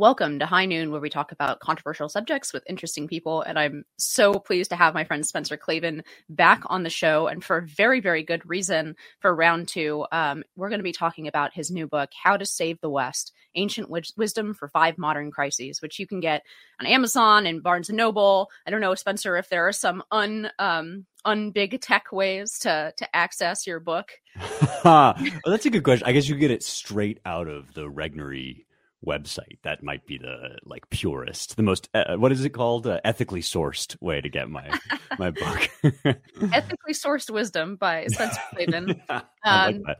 Welcome to High Noon, where we talk about controversial subjects with interesting people. And I'm so pleased to have my friend Spencer Klavan back on the show, and for a very, very good reason for round two. Um, we're going to be talking about his new book, How to Save the West Ancient Wisdom for Five Modern Crises, which you can get on Amazon and Barnes and Noble. I don't know, Spencer, if there are some un. Um, unbig tech ways to to access your book well, that's a good question i guess you get it straight out of the regnery website. That might be the like purest, the most uh, what is it called? Uh, ethically sourced way to get my my book. ethically sourced wisdom by Spencer Klavan. Um, like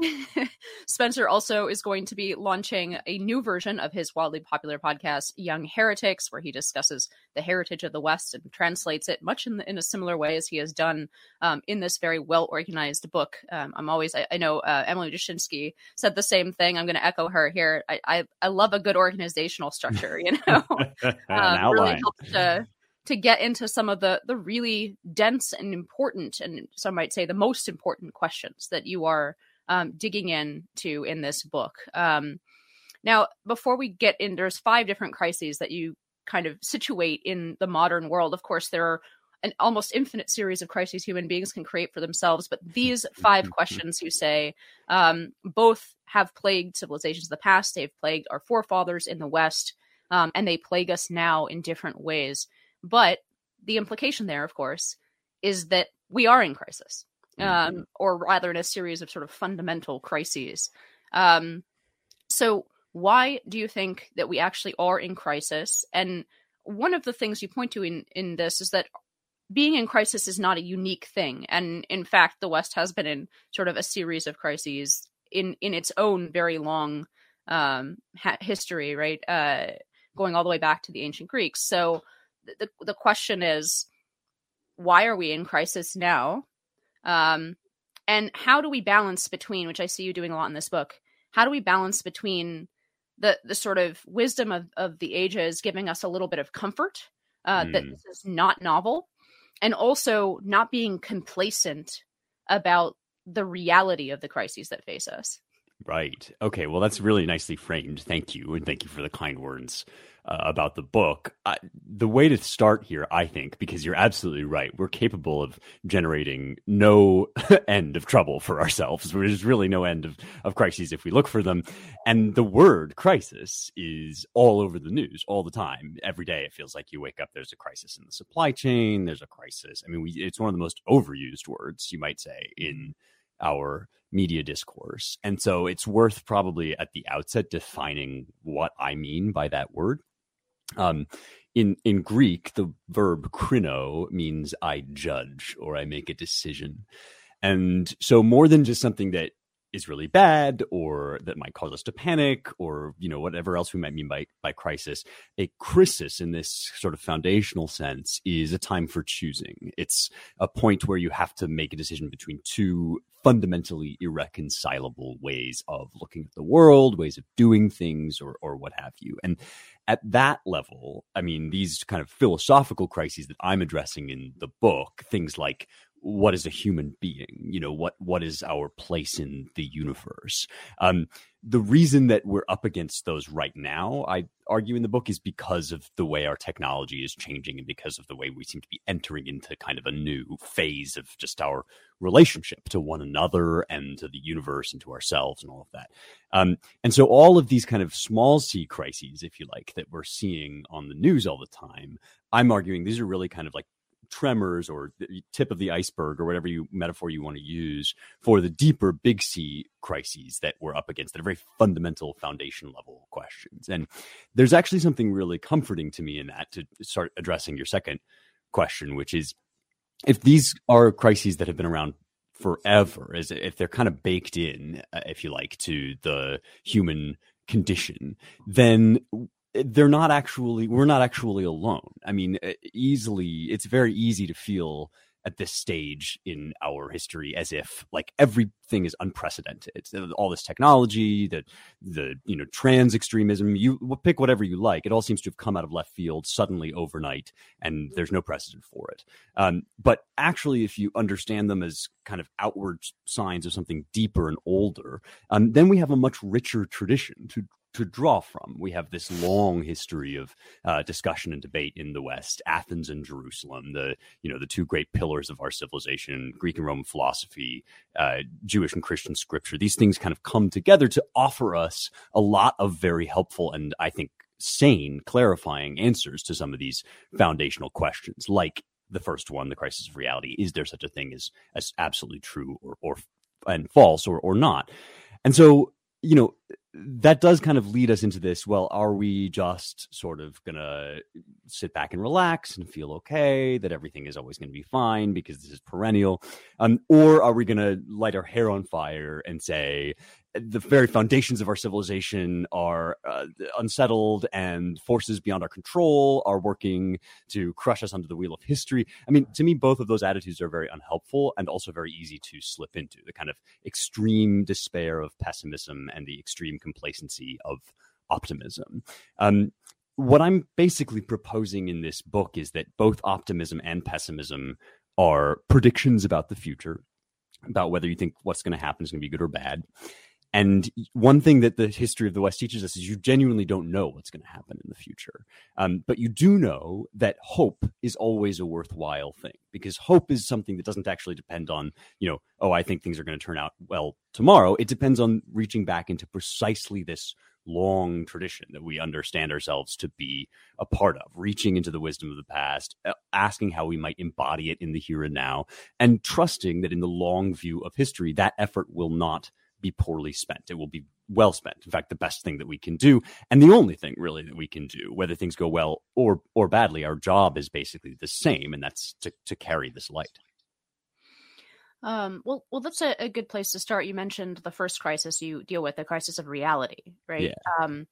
Spencer also is going to be launching a new version of his wildly popular podcast, Young Heretics, where he discusses the heritage of the West and translates it much in, the, in a similar way as he has done um, in this very well organized book. Um, I'm always, I, I know uh, Emily Jashinsky said the same thing. I'm going to echo her here. I, I, I, love a good organizational structure, you know, um, really helps to to get into some of the the really dense and important and some might say the most important questions that you are um, digging into in this book. Um, now, before we get in, there's five different crises that you kind of situate in the modern world. Of course, there are an almost infinite series of crises human beings can create for themselves, but these five questions, you say, um, both have plagued civilizations of the past. They've plagued our forefathers in the West, um, and they plague us now in different ways. But the implication there, of course, is that we are in crisis um, mm-hmm. or rather in a series of sort of fundamental crises. Um, so, why do you think that we actually are in crisis? And one of the things you point to in, in this is that being in crisis is not a unique thing. And in fact, the West has been in sort of a series of crises in, in its own very long um, ha- history, right? Uh, going all the way back to the ancient Greeks. So the, the question is, why are we in crisis now? Um, and how do we balance between, which I see you doing a lot in this book, how do we balance between the the sort of wisdom of, of the ages giving us a little bit of comfort uh, mm. that this is not novel, and also not being complacent about the reality of the crises that face us? Right. Okay. Well, that's really nicely framed. Thank you. And thank you for the kind words uh, about the book. Uh, the way to start here, I think, because you're absolutely right, we're capable of generating no end of trouble for ourselves. There's really no end of, of crises if we look for them. And the word crisis is all over the news all the time. Every day it feels like you wake up, there's a crisis in the supply chain, there's a crisis. I mean, we, it's one of the most overused words, you might say, in our media discourse. And so it's worth probably at the outset defining what I mean by that word. Um, in in Greek, the verb krino means I judge or I make a decision, and so more than just something that is really bad or that might cause us to panic or you know whatever else we might mean by by crisis a crisis in this sort of foundational sense is a time for choosing. It's a point where you have to make a decision between two fundamentally irreconcilable ways of looking at the world ways of doing things or or what have you. And at that level, I mean, these kind of philosophical crises that I'm addressing in the book, things like what is a human being? You know what what is our place in the universe? Um, the reason that we're up against those right now i argue in the book is because of the way our technology is changing and because of the way we seem to be entering into kind of a new phase of just our relationship to one another and to the universe and to ourselves and all of that. Um, and so all of these kind of small c crises if you like that we're seeing on the news all the time i'm arguing these are really kind of like tremors or tip of the iceberg or whatever you metaphor you want to use for the deeper big C crises that we're up against that are very fundamental foundation level questions. And there's actually something really comforting to me in that to start addressing your second question, which is if these are crises that have been around forever, as if they're kind of baked in, uh, if you like, to the human condition, then they're not actually we're not actually alone. I mean easily it's very easy to feel at this stage in our history as if like everything is unprecedented. It's all this technology the the you know trans extremism you pick whatever you like it all seems to have come out of left field suddenly overnight and there's no precedent for it. Um, but actually if you understand them as kind of outward signs of something deeper and older um, then we have a much richer tradition to to draw from. We have this long history of uh, discussion and debate in the West, Athens and Jerusalem, the you know the two great pillars of our civilization, Greek and Roman philosophy, uh, Jewish and Christian scripture. These things kind of come together to offer us a lot of very helpful and I think sane, clarifying answers to some of these foundational questions, like the first one, the crisis of reality. Is there such a thing as as absolutely true or or and false or or not? And so you know that does kind of lead us into this well are we just sort of gonna sit back and relax and feel okay that everything is always going to be fine because this is perennial? Um, or are we gonna light our hair on fire and say the very foundations of our civilization are uh, unsettled and forces beyond our control are working to crush us under the wheel of history. I mean, to me, both of those attitudes are very unhelpful and also very easy to slip into the kind of extreme despair of pessimism and the extreme complacency of optimism. Um, what I'm basically proposing in this book is that both optimism and pessimism are predictions about the future, about whether you think what's going to happen is going to be good or bad. And one thing that the history of the West teaches us is you genuinely don't know what's going to happen in the future. Um, but you do know that hope is always a worthwhile thing because hope is something that doesn't actually depend on, you know, oh, I think things are going to turn out well tomorrow. It depends on reaching back into precisely this long tradition that we understand ourselves to be a part of, reaching into the wisdom of the past, asking how we might embody it in the here and now, and trusting that in the long view of history, that effort will not be poorly spent. It will be well spent. In fact, the best thing that we can do, and the only thing really that we can do, whether things go well or or badly, our job is basically the same, and that's to to carry this light. Um, well, well, that's a, a, good place to start. You mentioned the first crisis you deal with, the crisis of reality, right? Yeah. Um,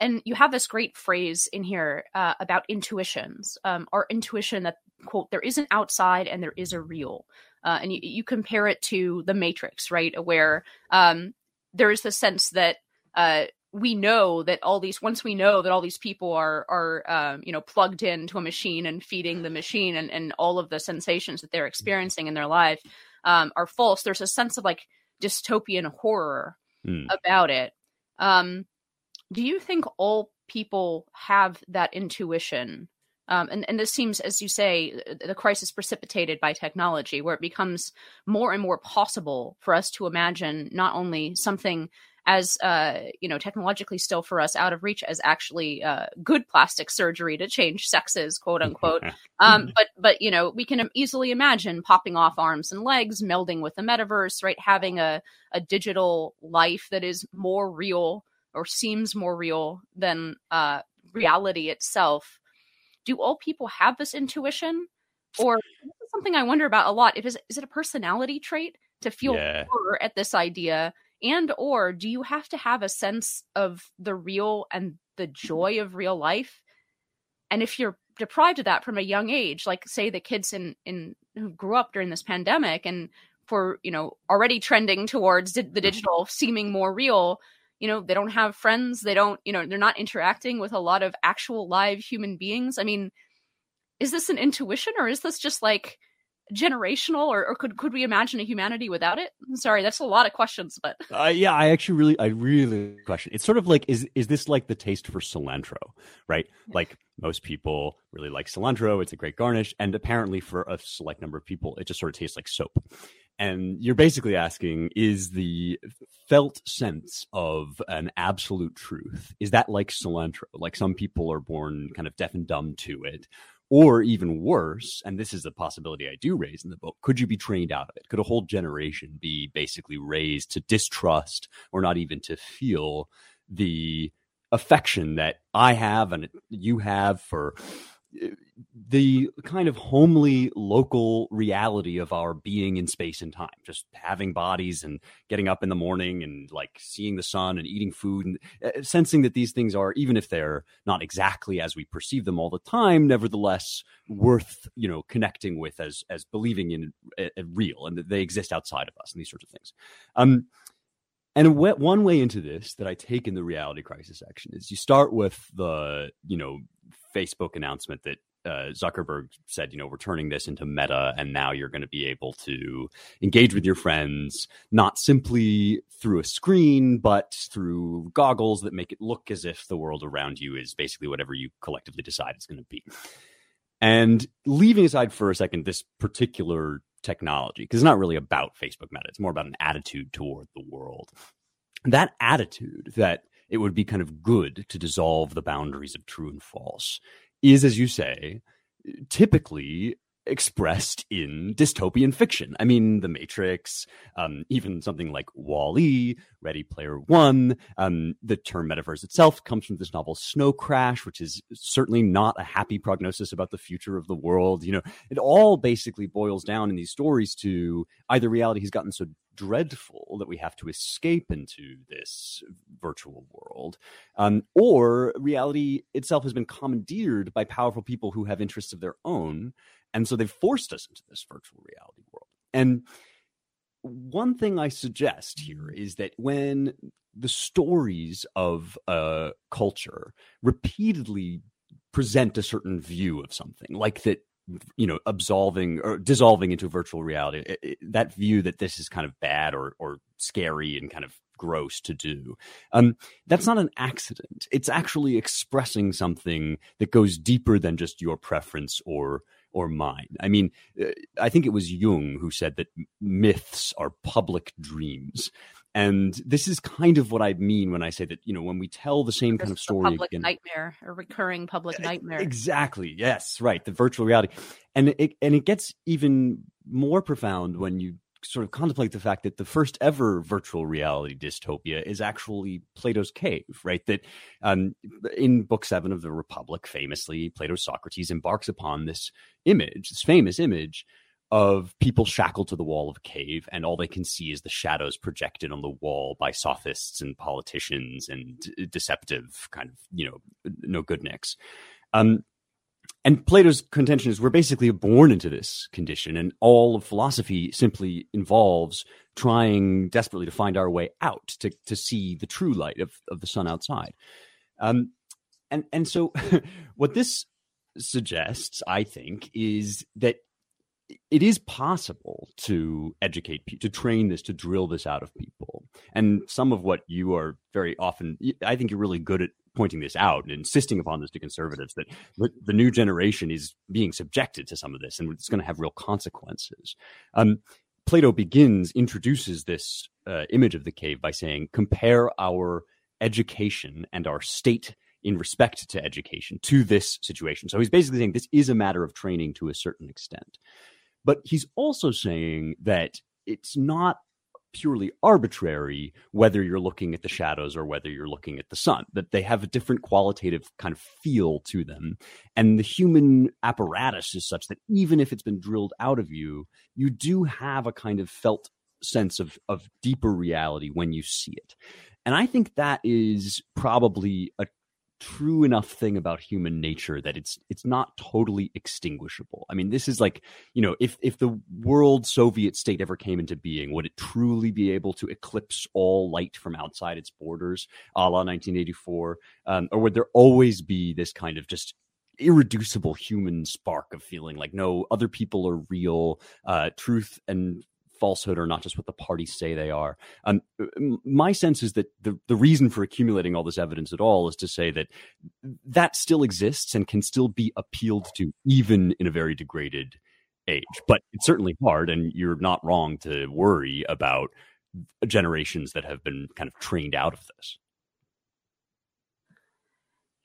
and you have this great phrase in here uh, about intuitions. Um, our intuition that quote there is an outside and there is a real uh, and you, you, compare it to the matrix right where um, there is the sense that uh, we know that all these once we know that all these people are are um, you know plugged into a machine and feeding the machine and, and all of the sensations that they're experiencing in their life um, are false there's a sense of like dystopian horror mm. about it um, do you think all people have that intuition um, and, and this seems, as you say, the crisis precipitated by technology, where it becomes more and more possible for us to imagine not only something as uh, you know technologically still for us out of reach as actually uh, good plastic surgery to change sexes quote unquote um, but but you know we can easily imagine popping off arms and legs melding with the metaverse right? Having a, a digital life that is more real or seems more real than uh, reality itself do all people have this intuition? Or something i wonder about a lot. If is, is it a personality trait to feel yeah. horror at this idea? And or do you have to have a sense of the real and the joy of real life? And if you're deprived of that from a young age like say the kids in in who grew up during this pandemic and for you know already trending towards the mm-hmm. digital seeming more real you know they don't have friends they don't you know they're not interacting with a lot of actual live human beings. I mean is this an intuition or is this just like generational or, or could could we imagine a humanity without it? I'm sorry that's a lot of questions but uh, yeah i actually really i really question. It's sort of like is is this like the taste for cilantro right? Like most people really like cilantro it's a great garnish and apparently for a select number of people it just sort of tastes like soap and you're basically asking is the felt sense of an absolute truth is that like cilantro like some people are born kind of deaf and dumb to it? Or even worse and this is a possibility i do raise in the book could you be trained out of it? Could a whole generation be basically raised to distrust or not even to feel the affection that i have and you have for the kind of homely local reality of our being in space and time just having bodies and getting up in the morning and like seeing the sun and eating food and uh, sensing that these things are even if they're not exactly as we perceive them all the time nevertheless worth you know connecting with as as believing in uh, uh real and that they exist outside of us and these sorts of things. Um and one way into this that I take in the reality crisis section is you start with the, you know, Facebook announcement that uh, Zuckerberg said, you know, we're turning this into meta, and now you're going to be able to engage with your friends not simply through a screen, but through goggles that make it look as if the world around you is basically whatever you collectively decide it's going to be. And leaving aside for a second this particular technology, because it's not really about Facebook Meta, it's more about an attitude toward the world. That attitude that it would be kind of good to dissolve the boundaries of true and false is, as you say, typically expressed in dystopian fiction. I mean, The Matrix, um, even something like WALL-E, Ready Player One. Um, the term metaverse itself comes from this novel Snow Crash, which is certainly not a happy prognosis about the future of the world. You know, it all basically boils down in these stories to either reality has gotten so dreadful that we have to escape into this virtual world, um, or reality itself has been commandeered by powerful people who have interests of their own. And so they've forced us into this virtual reality world. And one thing I suggest here is that when the stories of a culture repeatedly present a certain view of something, like that you know absolving or dissolving into virtual reality it, it, that view that this is kind of bad or or scary and kind of gross to do um that's not an accident it's actually expressing something that goes deeper than just your preference or or mine i mean uh, i think it was jung who said that myths are public dreams and this is kind of what I mean when I say that, you know, when we tell the same kind of story public again, nightmare, a recurring public nightmare. Exactly. Yes, right. The virtual reality. And it and it gets even more profound when you sort of contemplate the fact that the first ever virtual reality dystopia is actually Plato's cave, right? That um, in book seven of the Republic, famously, Plato Socrates embarks upon this image, this famous image of people shackled to the wall of a cave, and all they can see is the shadows projected on the wall by sophists and politicians and deceptive kind of you know no good nicks. Um, and Plato's contention is we're basically born into this condition, and all of philosophy simply involves trying desperately to find our way out to to see the true light of of the sun outside. Um, and and so what this suggests, I think, is that it is possible to educate to train this, to drill this out of people. And some of what you are very often, I think you're really good at pointing this out and insisting upon this to conservatives that the new generation is being subjected to some of this and it's going to have real consequences. Um, Plato begins, introduces this uh, image of the cave by saying, compare our education and our state in respect to education to this situation. So he's basically saying this is a matter of training to a certain extent. But he's also saying that it's not purely arbitrary whether you're looking at the shadows or whether you're looking at the sun, that they have a different qualitative kind of feel to them. And the human apparatus is such that even if it's been drilled out of you, you do have a kind of felt sense of, of deeper reality when you see it. And I think that is probably a true enough thing about human nature that it's it's not totally extinguishable. I mean, this is like, you know, if if the world Soviet state ever came into being, would it truly be able to eclipse all light from outside its borders, a la 1984? Um, or would there always be this kind of just irreducible human spark of feeling like no other people are real uh, truth and falsehood or not just what the parties say they are. Um, my sense is that the, the reason for accumulating all this evidence at all is to say that that still exists and can still be appealed to even in a very degraded age. But it's certainly hard, and you're not wrong to worry about generations that have been kind of trained out of this.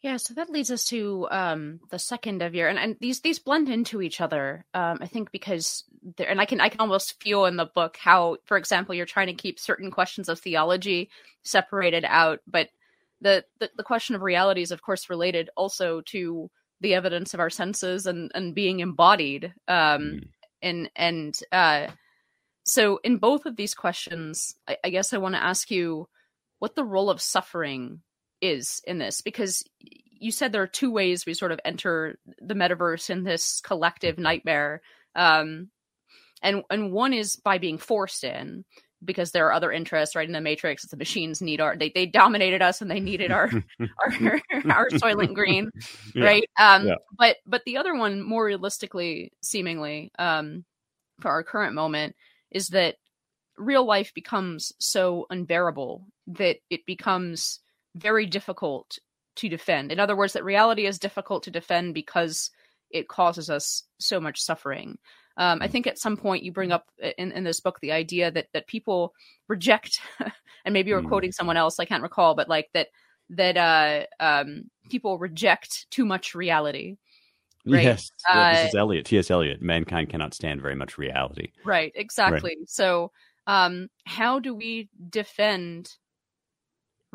Yeah, so that leads us to um, the second of your, and, and these these blend into each other. Um, I think because there, and I can I can almost feel in the book how, for example, you're trying to keep certain questions of theology separated out, but the the, the question of reality is, of course, related also to the evidence of our senses and and being embodied. Um, mm. and and uh, so in both of these questions, I, I guess I want to ask you what the role of suffering is in this because you said there are two ways we sort of enter the metaverse in this collective nightmare um and and one is by being forced in because there are other interests right in the matrix the machines need our they, they dominated us and they needed our our our soylent green yeah. right um yeah. but but the other one more realistically seemingly um for our current moment is that real life becomes so unbearable that it becomes very difficult to defend in other words that reality is difficult to defend because it causes us so much suffering um, I mm. think at some point you bring up in, in this book the idea that that people reject, and maybe you're mm. quoting someone else, I can't recall, but like that that uh, um, people reject too much reality. Right? Yes, uh, this is Eliot, T.S. Eliot. Mankind cannot stand very much reality. Right, exactly. Right. So, um, how do we defend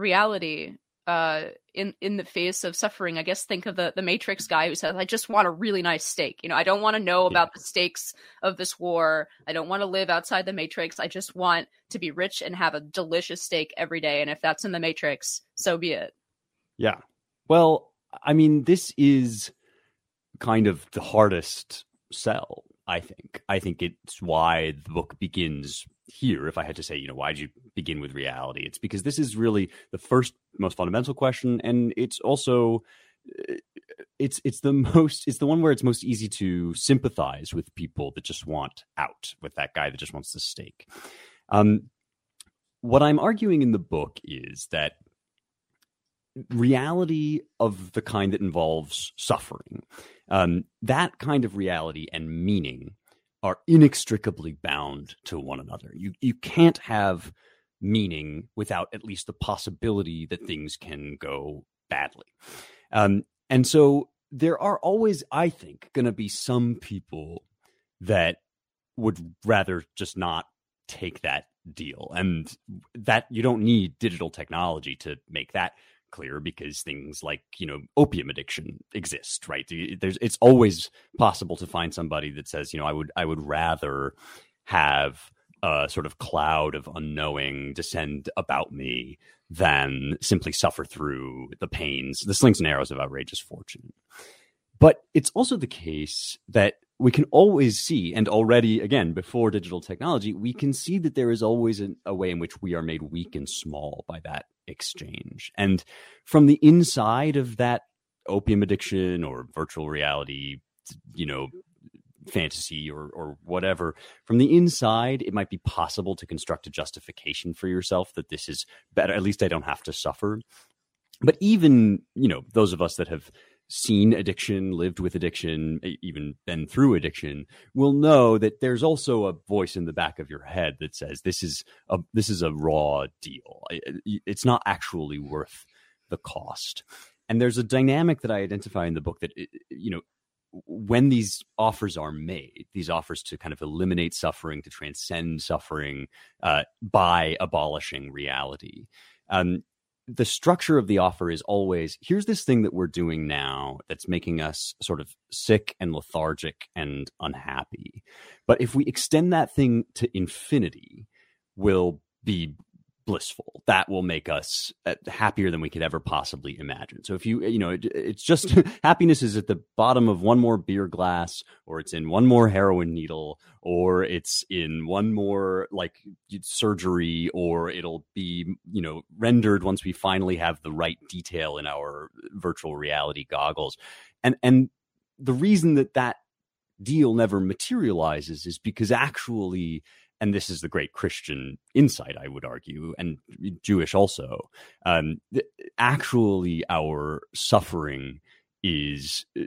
reality uh in in the face of suffering i guess think of the the matrix guy who says i just want a really nice steak. You know i don't want to know about yeah. the stakes of this war. I don't want to live outside the matrix. I just want to be rich and have a delicious steak every day and if that's in the matrix so be it. Yeah. Well i mean this is kind of the hardest sell i think. I think it's why the book begins here, if I had to say, you know, why did you begin with reality? It's because this is really the first most fundamental question, and it's also uh, it's it's the most it's the one where it's most easy to sympathize with people that just want out, with that guy that just wants the steak. Um, what I'm arguing in the book is that reality of the kind that involves suffering, um, that kind of reality and meaning are inextricably bound to one another. You you can't have meaning without at least the possibility that things can go badly. Um, and so there are always, I think, going to be some people that would rather just not take that deal. And that you don't need digital technology to make that clear because things like you know opium addiction exist right? There's it's always possible to find somebody that says you know i would i would rather have a sort of cloud of unknowing descend about me than simply suffer through the pains the slings and arrows of outrageous fortune. But it's also the case that we can always see, and already, again, before digital technology, we can see that there is always a, a, way in which we are made weak and small by that exchange. And from the inside of that opium addiction or virtual reality, you know, fantasy or or whatever from the inside it might be possible to construct a justification for yourself that this is better at least i don't have to suffer but even you know those of us that have seen addiction, lived with addiction, even been through addiction, will know that there's also a voice in the back of your head that says this is a this is a raw deal. It's not actually worth the cost. And there's a dynamic that I identify in the book that you know when these offers are made, these offers to kind of eliminate suffering, to transcend suffering uh, by abolishing reality. Um, the structure of the offer is always here's this thing that we're doing now that's making us sort of sick and lethargic and unhappy. But if we extend that thing to infinity, we'll be blissful. That will make us uh, happier than we could ever possibly imagine. So if you, you know, it, it's just happiness is at the bottom of one more beer glass, or it's in one more heroin needle, or it's in one more like surgery, or it'll be, you know, rendered once we finally have the right detail in our virtual reality goggles. And, and the reason that that deal never materializes is because actually and this is the great Christian insight, I would argue, and Jewish also. Um, actually, our suffering is uh,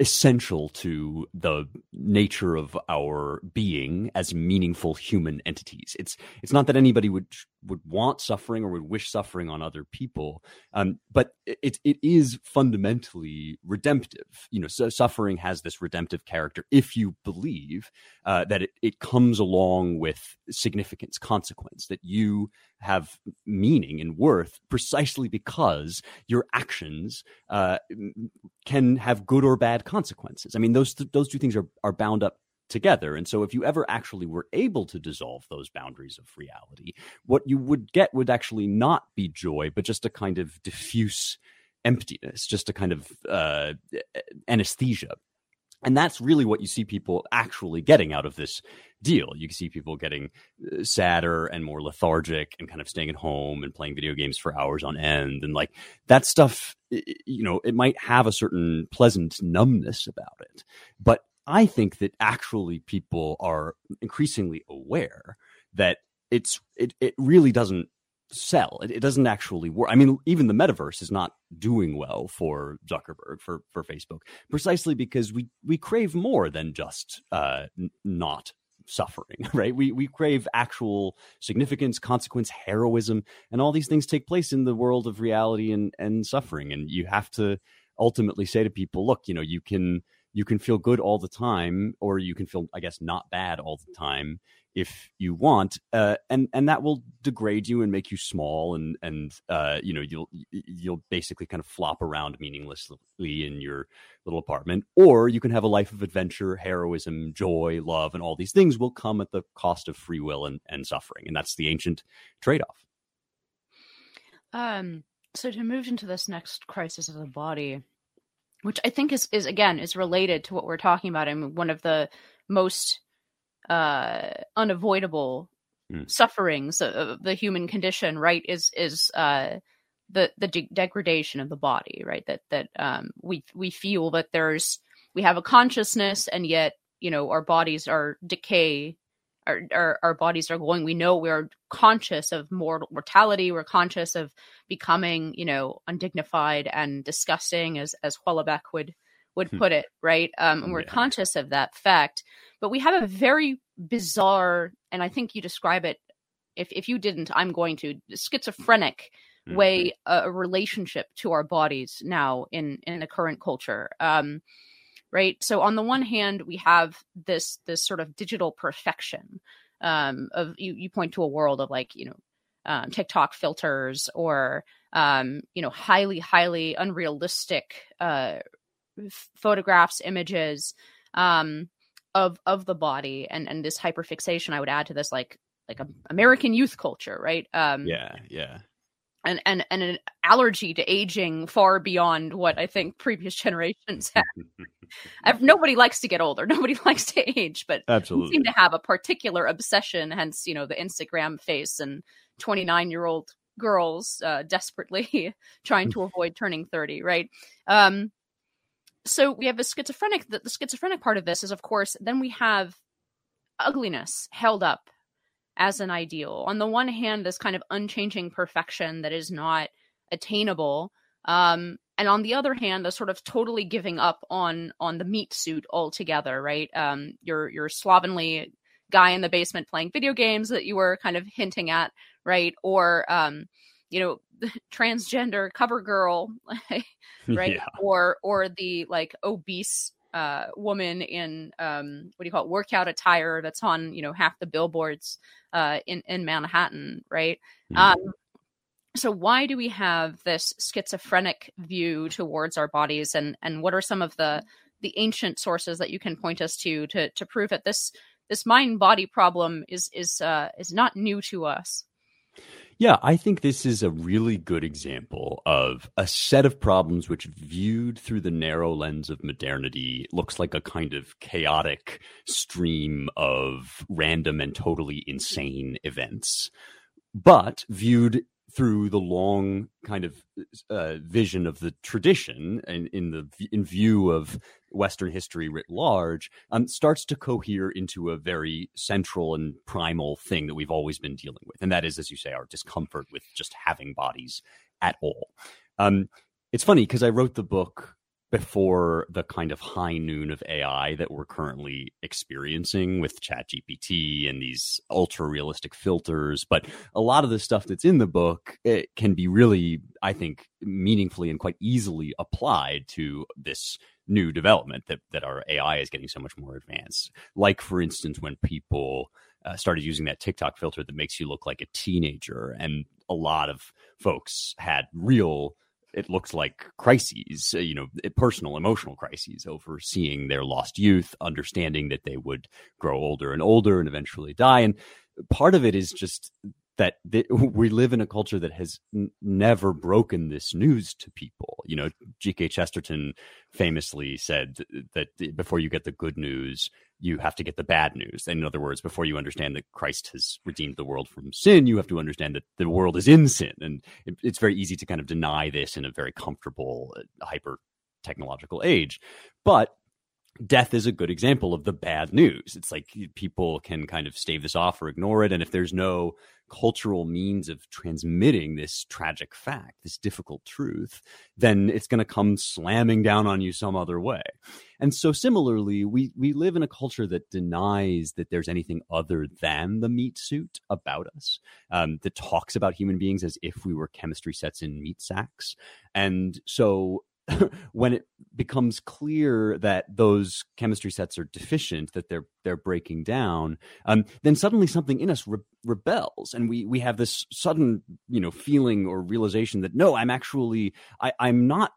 essential to the nature of our being as meaningful human entities. It's it's not that anybody would would want suffering or would wish suffering on other people, um, but it it is fundamentally redemptive. You know, so suffering has this redemptive character if you believe uh, that it, it comes along with significance, consequence, that you have meaning and worth precisely because your actions uh, can have good or bad consequences. I mean, those th- those two things are are bound up together. And so, if you ever actually were able to dissolve those boundaries of reality, what you would get would actually not be joy, but just a kind of diffuse emptiness, just a kind of uh, anesthesia. And that's really what you see people actually getting out of this deal. You see people getting uh, sadder and more lethargic and kind of staying at home and playing video games for hours on end. And like that stuff, you know, it might have a certain pleasant numbness about it. But I think that actually people are increasingly aware that it's it, it really doesn't sell. It, it, doesn't actually work. I mean, even the metaverse is not doing well for Zuckerberg for for Facebook, precisely because we we crave more than just uh, n- not suffering, right? We we crave actual significance, consequence, heroism, and all these things take place in the world of reality and and suffering. And you have to ultimately say to people, look, you know, you can you can feel good all the time, or you can feel, I guess, not bad all the time if you want, uh, and and that will degrade you and make you small, and and uh, you know you'll you'll basically kind of flop around meaninglessly in your little apartment, or you can have a life of adventure, heroism, joy, love, and all these things will come at the cost of free will and and suffering, and that's the ancient trade off. Um. So to move into this next crisis of the body, which I think is is again is related to what we're talking about. I mean, one of the most uh, unavoidable mm. sufferings of the human condition, right? Is is uh, the the de- degradation of the body, right? That that um, we we feel that there's we have a consciousness, and yet you know our bodies are decay. Our, our, our bodies are going. We know we're conscious of mortal mortality. We're conscious of becoming, you know, undignified and disgusting, as as Houellebecq would would hmm. put it, right? Um, and we're yeah. conscious of that fact. But we have a very bizarre, and I think you describe it. If if you didn't, I'm going to schizophrenic mm-hmm. way uh, a relationship to our bodies now in in the current culture. Um, right. So on the one hand, we have this this sort of digital perfection um, of you. You point to a world of like you know um, TikTok filters or um, you know highly highly unrealistic uh, photographs, images. Um, of of the body and and this hyperfixation i would add to this like like a american youth culture right um yeah yeah and and and an allergy to aging far beyond what i think previous generations had nobody likes to get older. Nobody likes to age but absolutely. seem to have a particular obsession hence you know the instagram face and 29 year old girls uh, desperately trying to avoid turning 30 right? Um so we have a schizophrenic the, the schizophrenic part of this is of course then we have ugliness held up as an ideal. On the one hand this kind of unchanging perfection that is not attainable um and on the other hand the sort of totally giving up on on the meat suit altogether right? Um your your slovenly guy in the basement playing video games that you were kind of hinting at right? Or um you know transgender cover girl right? Yeah. or or the like obese uh woman in um what do you call it workout attire that's on you know half the billboards uh in in manhattan right mm-hmm. um so why do we have this schizophrenic view towards our bodies and and what are some of the the ancient sources that you can point us to to to prove that this this mind body problem is is uh is not new to us yeah, I think this is a really good example of a set of problems which, viewed through the narrow lens of modernity, looks like a kind of chaotic stream of random and totally insane events. But viewed through the long kind of uh, vision of the tradition and in the in view of Western history writ large, um, starts to cohere into a very central and primal thing that we've always been dealing with, and that is, as you say, our discomfort with just having bodies at all. Um, it's funny because I wrote the book before the kind of high noon of AI that we're currently experiencing with ChatGPT and these ultra realistic filters. But a lot of the stuff that's in the book it can be really, I think, meaningfully and quite easily applied to this new development that, that our AI is getting so much more advanced. Like, for instance, when people uh, started using that TikTok filter that makes you look like a teenager, and a lot of folks had real it looks like crises, uh, you know, personal, emotional crises over seeing their lost youth, understanding that they would grow older and older and eventually die. And part of it is just that, that we live in a culture that has n- never broken this news to people. You know, G.K. Chesterton famously said that before you get the good news, you have to get the bad news. And in other words, before you understand that Christ has redeemed the world from sin, you have to understand that the world is in sin. And it, it's very easy to kind of deny this in a very comfortable, uh, hyper technological age. But death is a good example of the bad news. It's like people can kind of stave this off or ignore it. And if there's no cultural means of transmitting this tragic fact, this difficult truth, then it's going to come slamming down on you some other way. And so similarly, we we live in a culture that denies that there's anything other than the meat suit about us, um, that talks about human beings as if we were chemistry sets in meat sacks. And so when it becomes clear that those chemistry sets are deficient, that they're they're breaking down, um, then suddenly something in us re- rebels, and we we have this sudden you know feeling or realization that no, I'm actually I, I'm not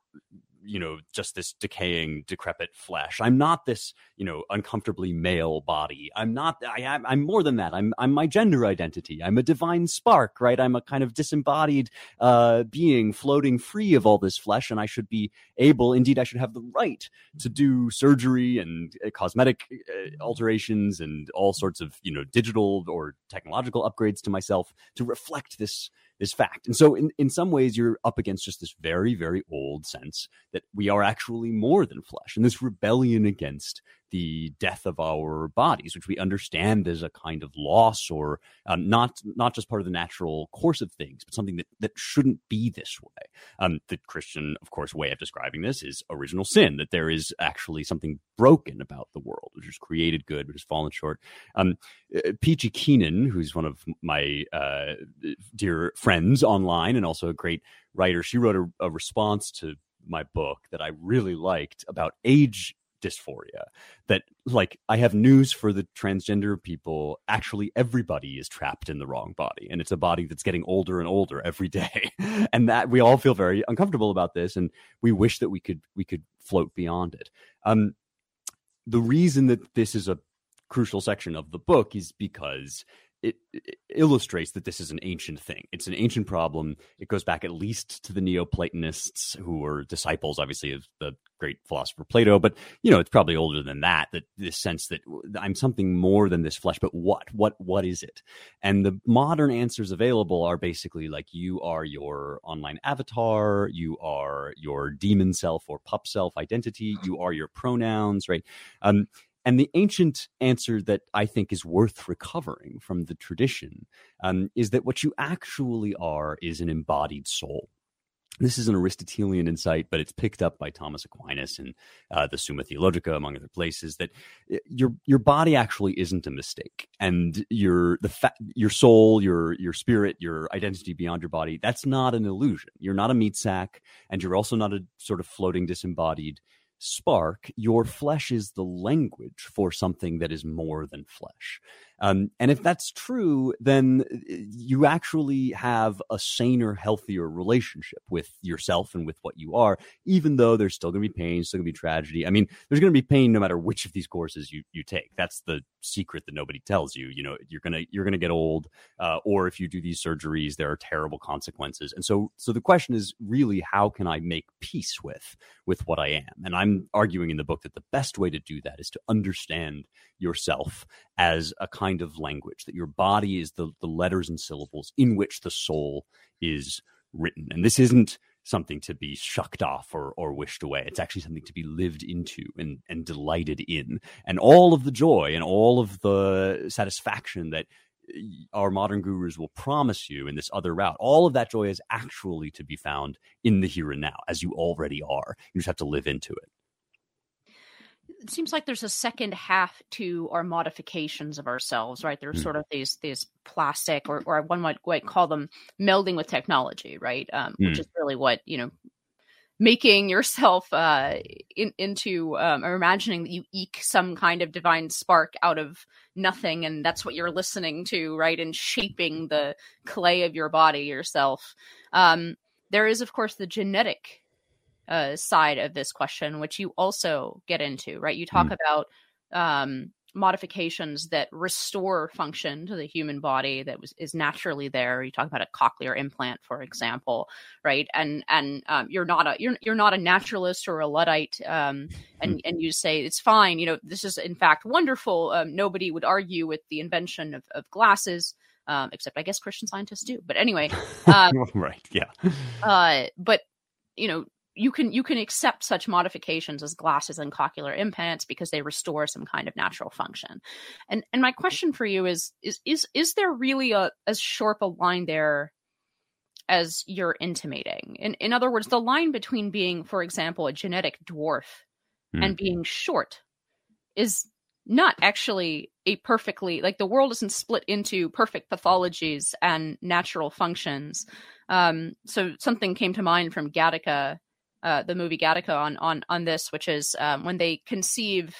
you know just this decaying decrepit flesh. I'm not this you know uncomfortably male body. I'm not i am i'm more than that. I'm i'm my gender identity. I'm a divine spark right? I'm a kind of disembodied uh being floating free of all this flesh and i should be able indeed i should have the right to do surgery and uh, cosmetic uh, alterations and all sorts of you know digital or technological upgrades to myself to reflect this this fact. And so, in, in some ways, you're up against just this very, very old sense that we are actually more than flesh and this rebellion against the death of our bodies, which we understand as a kind of loss or um, not not just part of the natural course of things, but something that, that shouldn't be this way. Um, the Christian, of course, way of describing this is original sin, that there is actually something broken about the world, which is created good, but has fallen short. Um, uh, Peachy Keenan, who's one of my uh, dear friends online and also a great writer, she wrote a, a response to my book that I really liked about age dysphoria that like i have news for the transgender people actually everybody is trapped in the wrong body and it's a body that's getting older and older every day. And that we all feel very uncomfortable about this and we wish that we could we could float beyond it. Um the reason that this is a crucial section of the book is because it, it, illustrates that this is an ancient thing. It's an ancient problem. It goes back at least to the Neoplatonists, who were disciples, obviously, of the great philosopher Plato. But you know, it's probably older than that. That this sense that I'm something more than this flesh. But what? What? What is it? And the modern answers available are basically like you are your online avatar, you are your demon self or pup self identity, you are your pronouns, right? Um, and the ancient answer that I think is worth recovering from the tradition um, is that what you actually are is an embodied soul. This is an Aristotelian insight, but it's picked up by Thomas Aquinas and uh, the Summa Theologica, among other places. That uh, your your body actually isn't a mistake, and your the fa- your soul, your your spirit, your identity beyond your body, that's not an illusion. You're not a meat sack, and you're also not a sort of floating disembodied spark, your flesh is the language for something that is more than flesh. Um, and if that's true, then uh, you actually have a saner, healthier relationship with yourself and with what you are, even though there's still going to be pain, still going to be tragedy. I mean, there's going to be pain no matter which of these courses you, you take. That's the secret that nobody tells you. You know, you're to, you're to get old, uh, or if you do these surgeries, there are terrible consequences. And so, so the question is really, how can I make peace with, with what I am? And I'm arguing in the book that the best way to do that is to understand yourself as a kind of language, that your body is the, the letters and syllables in which the soul is written. And this isn't something to be shucked off or, or wished away. It's actually something to be lived into and, and delighted in. And all of the joy and all of the satisfaction that uh, our modern gurus will promise you in this other route, all of that joy is actually to be found in the here and now, as you already are. You just have to live into it it seems like there's a second half to our modifications of ourselves, right? There's mm. sort of these these plastic, or or one might, call them melding with technology, right? Um, mm. Which is really what you know, making yourself uh, in, into um, or imagining that you eke some kind of divine spark out of nothing, and that's what you're listening to, right? And shaping the clay of your body yourself. Um, there is, of course, the genetic uh, side of this question, which you also get into, right? You talk mm. about um, modifications that restore function to the human body that was is naturally there. You talk about a cochlear implant, for example, right? And and um, you're not a you're you're not a naturalist or a luddite, um, and hmm. and you say it's fine. You know, this is in fact wonderful. Um, nobody would argue with the invention of, of glasses. Um, except I guess Christian scientists do. But anyway, um, right, yeah. Uh, but you know, you can you can accept such modifications as glasses and cochlear implants because they restore some kind of natural function. And and my question for you is is is is there really a as sharp a line there as you're intimating? In in other words, the line between being, for example, a genetic dwarf mm. and being short is not actually a perfectly like the world isn't split into perfect pathologies and natural functions. Um, so something came to mind from Gattaca uh, the movie Gattaca on on on this, which is um, when they conceive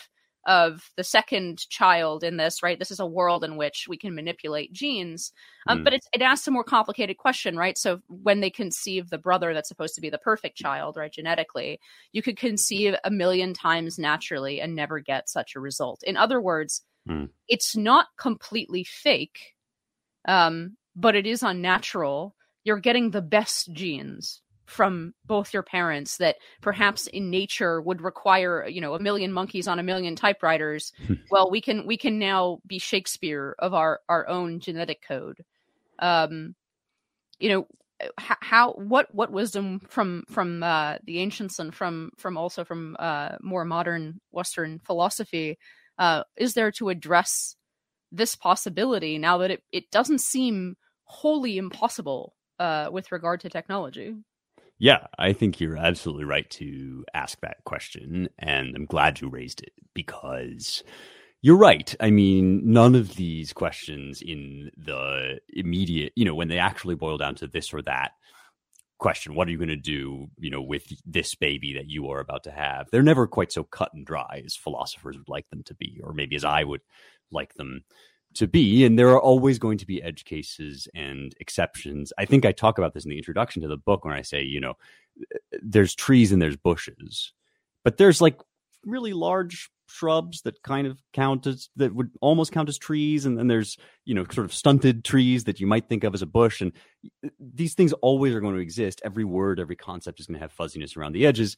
of the second child in this, right? This is a world in which we can manipulate genes, um, mm. but it, it asks a more complicated question, right? So when they conceive the brother that's supposed to be the perfect child, right, genetically, you could conceive a million times naturally and never get such a result. In other words, mm. it's not completely fake, um, but it is unnatural. You're getting the best genes, from both your parents that perhaps in nature would require you know a million monkeys on a million typewriters. Well we can we can now be shakespeare of our our own genetic code. Um you know how what what wisdom from from uh, the ancients and from from also from uh, more modern Western philosophy uh, is there to address this possibility now that it, it doesn't seem wholly impossible uh, with regard to technology? Yeah, I think you're absolutely right to ask that question. And I'm glad you raised it because you're right. I mean, none of these questions in the immediate, you know, when they actually boil down to this or that question, what are you going to do, you know, with this baby that you are about to have? They're never quite so cut and dry as philosophers would like them to be, or maybe as I would like them to be and there are always going to be edge cases and exceptions. I think i talk about this in the introduction to the book when i say you know there's trees and there's bushes but there's like really large shrubs that kind of count as that would almost count as trees and then there's you know sort of stunted trees that you might think of as a bush and these things always are going to exist. Every word every concept is going to have fuzziness around the edges.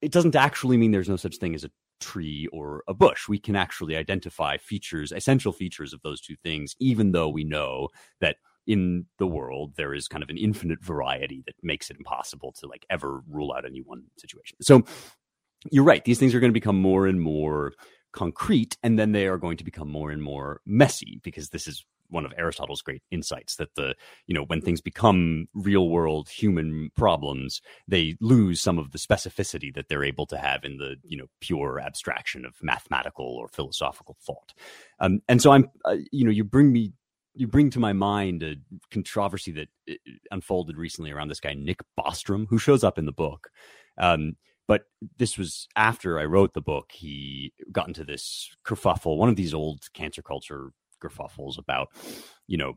It doesn't actually mean there's no such thing as a tree or a bush. We can actually identify features, essential features of those two things, even though we know that in the world there is kind of an infinite variety that makes it impossible to like ever rule out any one situation. So you're right. These things are going to become more and more concrete, and then they are going to become more and more messy because this is one of Aristotle's great insights that the you know when things become real world human problems they lose some of the specificity that they're able to have in the you know pure abstraction of mathematical or philosophical thought um, and so I'm uh, you know you bring me you bring to my mind a controversy that uh, unfolded recently around this guy Nick Bostrom who shows up in the book um, but this was after I wrote the book. He got into this kerfuffle, one of these old cancel culture kerfuffles about, you know,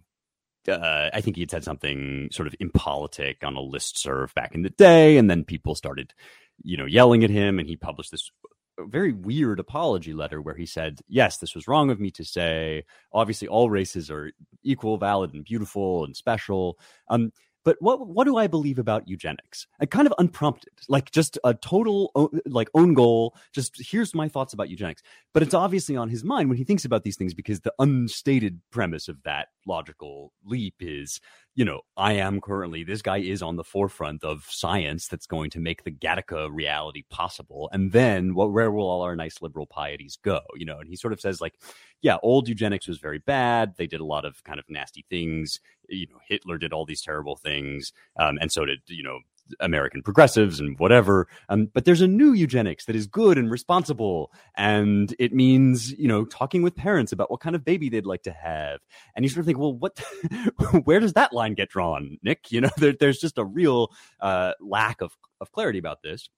uh, I think he had said something sort of impolitic on a list serve back in the day, and then people started, you know, yelling at him, and he published this very weird apology letter where he said, "Yes, this was wrong of me to say. Obviously, all races are equal, valid, and beautiful and special." Um, but what what do I believe about eugenics? And kind of unprompted, like just a total like own goal. Just here's my thoughts about eugenics. But it's obviously on his mind when he thinks about these things because the unstated premise of that logical leap is you know, I am currently, this guy is on the forefront of science that's going to make the Gattaca reality possible. And then what, where will all our nice liberal pieties go? You know, and he sort of says, like, yeah, old eugenics was very bad. They did a lot of kind of nasty things. You know, Hitler did all these terrible things. Um, and so did, you know, American progressives and whatever. Um, but there's a new eugenics that is good and responsible. And it means, you know, talking with parents about what kind of baby they'd like to have. And you sort of think, well, what, where does that line get drawn, Nick? You know, there, there's just a real uh, lack of, of clarity about this.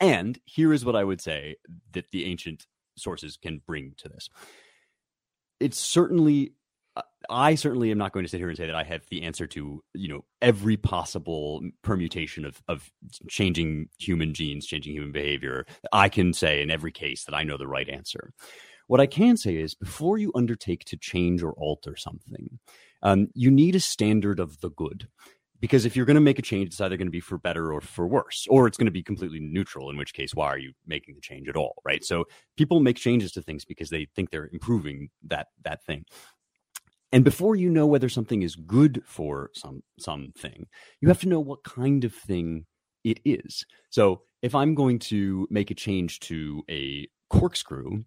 And here is what I would say that the ancient sources can bring to this. It's certainly I certainly am not going to sit here and say that I have the answer to you know every possible permutation of of changing human genes, changing human behavior. I can say in every case that I know the right answer. what I can say is before you undertake to change or alter something, um, you need a standard of the good. Because if you're going to make a change, it's either going to be for better or for worse, or it's going to be completely neutral, in which case, why are you making the change at all? Right. So people make changes to things because they think they're improving that that thing. And before you know whether something is good for some something, you have to know what kind of thing it is. So if I'm going to make a change to a corkscrew,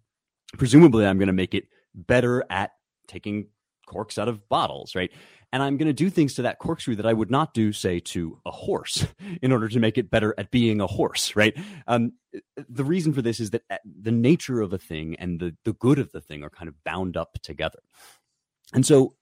presumably I'm going to make it better at taking corks out of bottles, right? And I'm going to do things to that corkscrew that I would not do, say, to a horse in order to make it better at being a horse, right? Um, the reason for this is that uh, the nature of a thing and the, the good of the thing are kind of bound up together. And so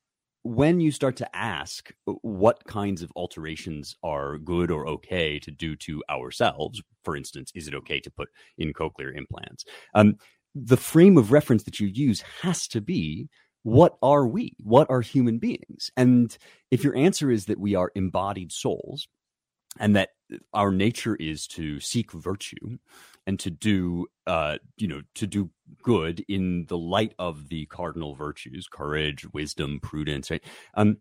when you start to ask uh, what kinds of alterations are good or okay to do to ourselves, for instance, is it okay to put in cochlear implants? Um, the frame of reference that you use has to be what are we? What are human beings? And if your answer is that we are embodied souls and that our nature is to seek virtue and to do uh you know to do good in the light of the cardinal virtues courage wisdom prudence right um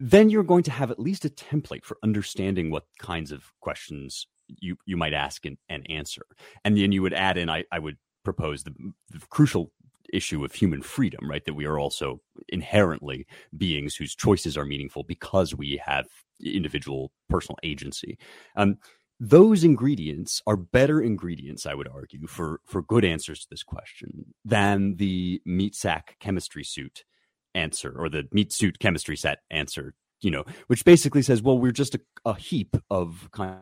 then you're going to have at least a template for understanding what kinds of questions you you might ask and, and answer and then you would add in i i would propose the, the crucial issue of human freedom, right? That we are also inherently beings whose choices are meaningful because we have individual personal agency. Um, those ingredients are better ingredients, I would argue, for for good answers to this question than the meat sack chemistry suit answer or the meat suit chemistry set answer. You know, which basically says, well, we're just a, a heap of kind of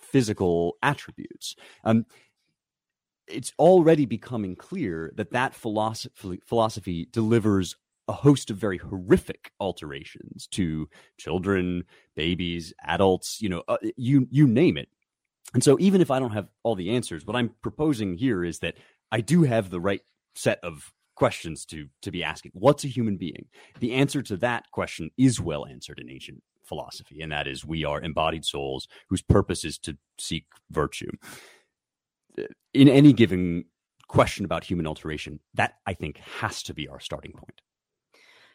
physical attributes. Um, it's already becoming clear that that philosophy philosophy delivers a host of very horrific alterations to children, babies, adults, you know, uh, you you name it. And so even if I don't have all the answers, what I'm proposing here is that I do have the right set of questions to to be asking. What's a human being? The answer to that question is well answered in ancient philosophy, and that is we are embodied souls whose purpose is to seek virtue in any given question about human alteration, that I think has to be our starting point.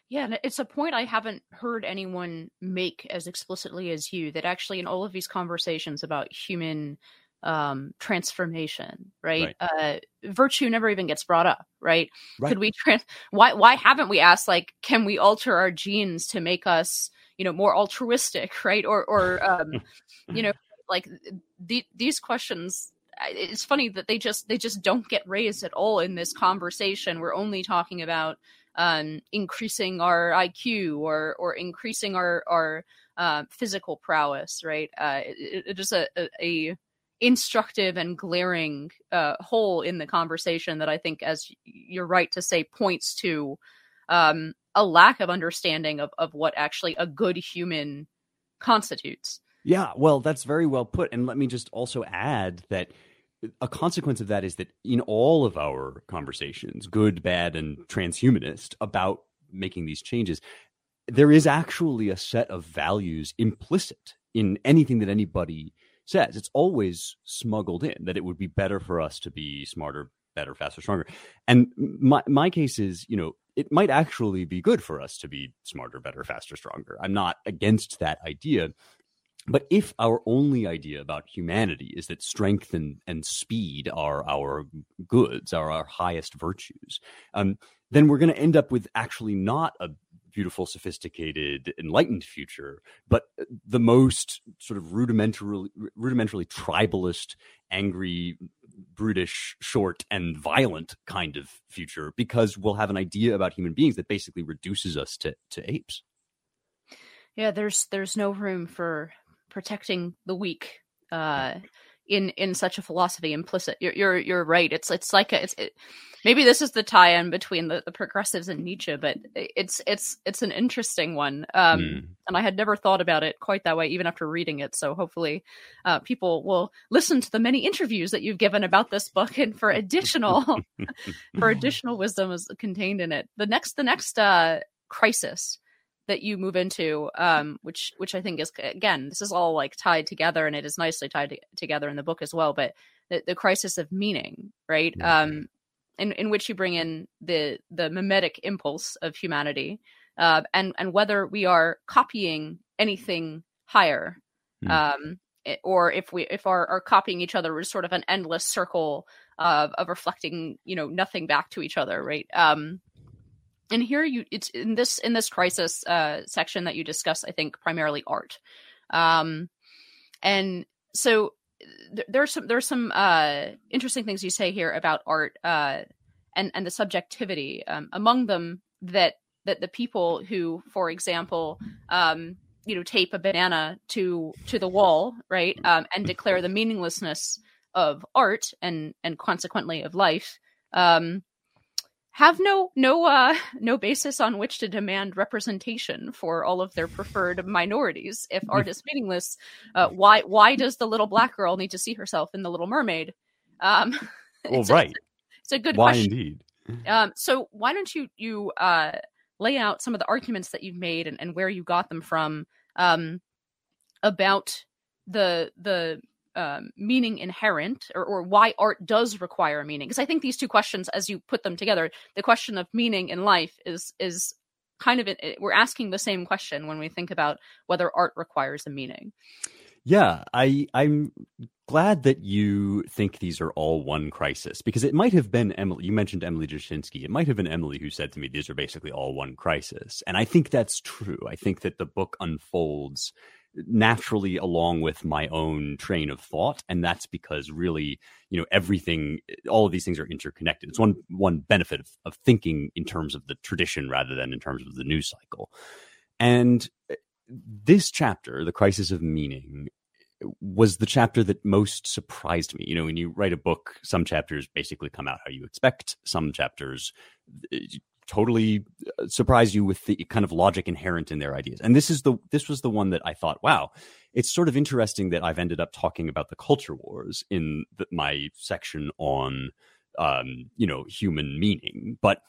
Yeah, and it's a point I haven't heard anyone make as explicitly as you that actually in all of these conversations about human um transformation right, right. uh virtue never even gets brought up right, right. could we trans why why haven't we asked like can we alter our genes to make us you know more altruistic right or or um you know like the, these questions it's funny that they just they just don't get raised at all in this conversation. We're only talking about um, increasing our IQ or or increasing our our uh, physical prowess, right? Uh, it, it is a, a, instructive and glaring uh, hole in the conversation that I think, as you're right to say, points to um, a lack of understanding of of what actually a good human constitutes. Yeah, well, that's very well put. And let me just also add that a consequence of that is that in all of our conversations, good, bad, and transhumanist, about making these changes, there is actually a set of values implicit in anything that anybody says. It's always smuggled in that it would be better for us to be smarter, better, faster, stronger. And my my case is, you know, it might actually be good for us to be smarter, better, faster, stronger. I'm not against that idea. But if our only idea about humanity is that strength and, and speed are our goods, are our highest virtues, um, then we're going to end up with actually not a beautiful, sophisticated, enlightened future, but the most sort of rudimentarily, rudimentarily tribalist, angry, brutish, short, and violent kind of future because we'll have an idea about human beings that basically reduces us to, to apes. Yeah, there's there's no room for protecting the weak uh, in in such a philosophy implicit. You're you're you're right. It's it's like a, it's it, maybe this is the tie-in between the, the progressives and Nietzsche, but it's it's it's an interesting one. Um, mm. And I had never thought about it quite that way, even after reading it. So hopefully, uh, people will listen to the many interviews that you've given about this book, and for additional for additional wisdom is contained in it. The next the next uh, crisis that you move into um, which which i think is again this is all like tied together and it is nicely tied to- together in the book as well but the, the crisis of meaning right mm-hmm. um, in in which you bring in the the mimetic impulse of humanity, uh, and and whether we are copying anything higher, mm. um, or if we if our, our copying each other is sort of an endless circle of of reflecting, you know, nothing back to each other, right? Um, and here you it's in this in this crisis uh, section that you discuss, I think primarily art, um, and so there's some there's some uh, interesting things you say here about art uh, and and the subjectivity um, among them that that the people who, for example, um, you know, tape a banana to to the wall, right, um, and declare the meaninglessness of art and and consequently of life, um, have no no uh, no basis on which to demand representation for all of their preferred minorities. If art is meaningless, uh, why why does the little black girl need to see herself in the Little Mermaid? Um, well, it's right. A, it's a good why question. indeed. Um, so why don't you you uh, lay out some of the arguments that you've made and, and where you got them from um, about the the um, meaning inherent or, or why art does require meaning. Because i think these two questions as you put them together the question of meaning in life is is kind of it, we're asking the same question when we think about whether art requires a meaning. Yeah i i'm glad that you think these are all one crisis because it might have been emily you mentioned emily jashinsky it might have been emily who said to me these are basically all one crisis. And i think that's true. I think that the book unfolds naturally along with my own train of thought and that's because really you know everything all of these things are interconnected it's one one benefit of, of thinking in terms of the tradition rather than in terms of the news cycle and eh, this chapter the crisis of meaning was the chapter that most surprised me. You know, when you write a book, some chapters basically come out how you expect. Some chapters eh, totally uh, surprise you with the kind of logic inherent in their ideas. And this is the this was the one that I thought, wow, it's sort of interesting that I've ended up talking about the culture wars in the, my section on um, you know human meaning, but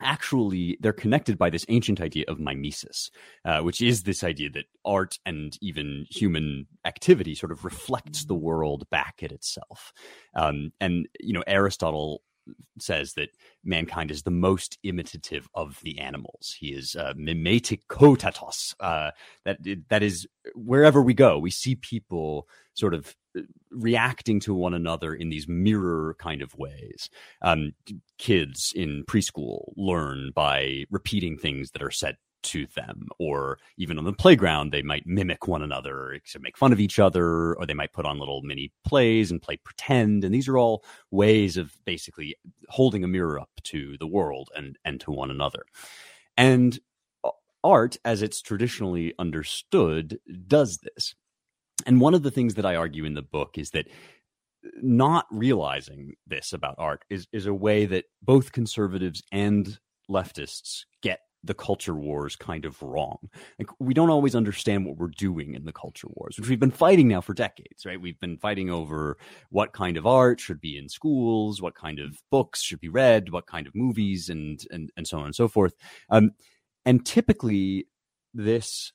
actually they're connected by this ancient idea of mimesis, uh, which is this idea that art and even human activity sort of reflects the world back at itself. Um, and you know Aristotle says that mankind is the most imitative of the animals. He is uh, mimetikotatos. Uh, that that is wherever we go, we see people sort of uh, reacting to one another in these mirror kind of ways. Um, kids in preschool learn by repeating things that are said to them. Or even on the playground they might mimic one another to make fun of each other or they might put on little mini plays and play pretend. And these are all ways of basically holding a mirror up to the world and and to one another. And art as it's traditionally understood does this. And one of the things that i argue in the book is that not realizing this about art is is a way that both conservatives and leftists get the culture wars kind of wrong. Like we don't always understand what we're doing in the culture wars, which we've been fighting now for decades, right? We've been fighting over what kind of art should be in schools, what kind of books should be read, what kind of movies, and and and so on and so forth. Um, and typically, this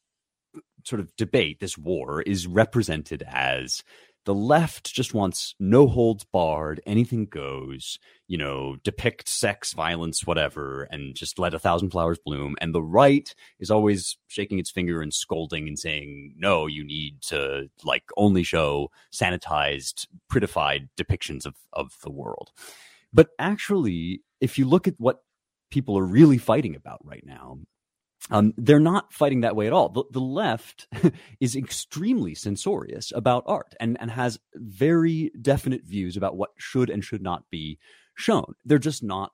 sort of debate, this war, is represented as the left just wants no holds barred, anything goes, you know, depict sex, violence, whatever, and just let a thousand flowers bloom. And the right is always shaking its finger and scolding and saying, no, you need to like only show sanitized, prettified depictions of, of the world. But actually, if you look at what people are really fighting about right now, um, they're not fighting that way at all. The, the left is extremely censorious about art and, and has very definite views about what should and should not be shown. They're just not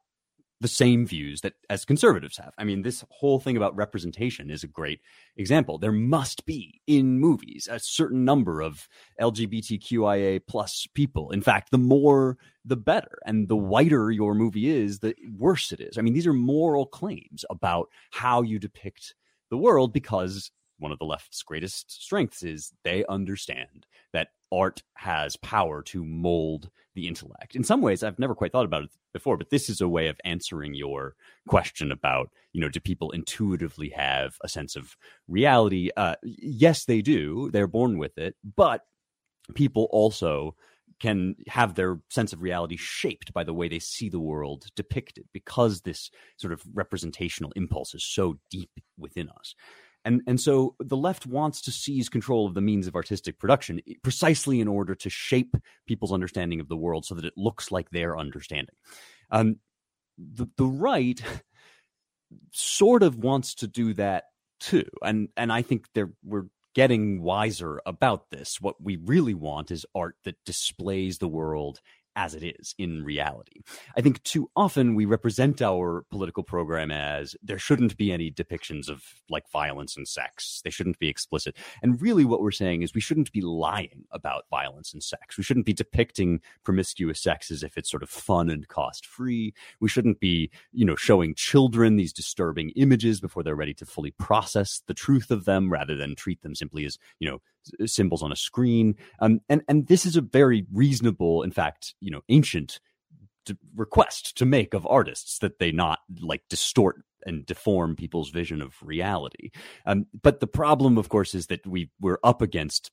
the same views that as conservatives have. I mean, this whole thing about representation is a great example. There must be in movies a certain number of LGBTQIA plus people. In fact, the more the better. And the whiter your movie is, the worse it is. I mean, these are moral claims about how you depict the world because one of the left's greatest strengths is they understand that art has power to mold the intellect. In some ways, I've never quite thought about it before, but this is a way of answering your question about, you know, do people intuitively have a sense of reality? Uh, yes, they do. They're born with it, but people also can have their sense of reality shaped by the way they see the world depicted because this sort of representational impulse is so deep within us. And, and so the left wants to seize control of the means of artistic production precisely in order to shape people's understanding of the world so that it looks like their understanding. Um, the, the right sort of wants to do that too. And, and I think there, we're getting wiser about this. What we really want is art that displays the world as it is in reality. I think too often we represent our political program as there shouldn't be any depictions of like violence and sex. They shouldn't be explicit. And really what we're saying is we shouldn't be lying about violence and sex. We shouldn't be depicting promiscuous sex as if it's sort of fun and cost free. We shouldn't be, you know, showing children these disturbing images before they're ready to fully process the truth of them rather than treat them simply as, you know, symbols on a screen. Um, and and this is a very reasonable, in fact, you know, ancient request to make of artists that they not like distort and deform people's vision of reality. Um, but the problem, of course, is that we we're up against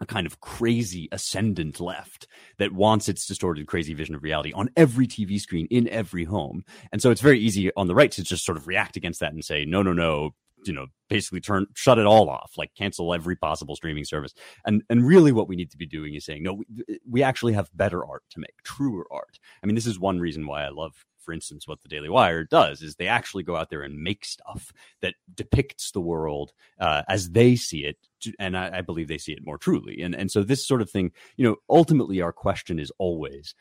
a kind of crazy ascendant left that wants its distorted, crazy vision of reality on every TV screen in every home. And so it's very easy on the right to just sort of react against that and say, no, no, no, you know basically turn shut it all off like cancel every possible streaming service. And and really what we need to be doing is saying no we, we actually have better art to make truer art. I mean this is one reason why i love for instance what the daily wire does is they actually go out there and make stuff that depicts the world uh, as they see it and I, I believe they see it more truly. And and so this sort of thing you know ultimately our question is always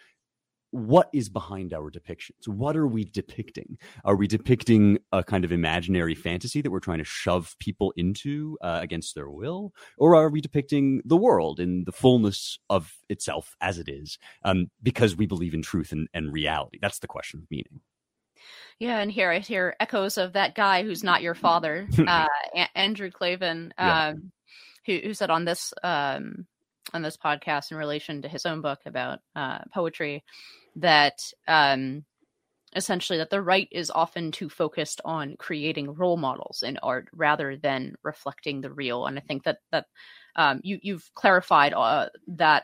what is behind our depictions? What are we depicting? Are we depicting a kind of imaginary fantasy that we're trying to shove people into uh, against their will? Or are we depicting the world in the fullness of itself as it is um, because we believe in truth and, and reality? That's the question of meaning. Yeah, and here I hear echoes of that guy who's not your father, uh, Andrew yeah. um, who, who, said on this um, on this podcast in relation to his own book about uh, poetry that um, essentially that the right is often too focused on creating role models in art rather than reflecting the real. And I think that that um, you you've clarified uh, that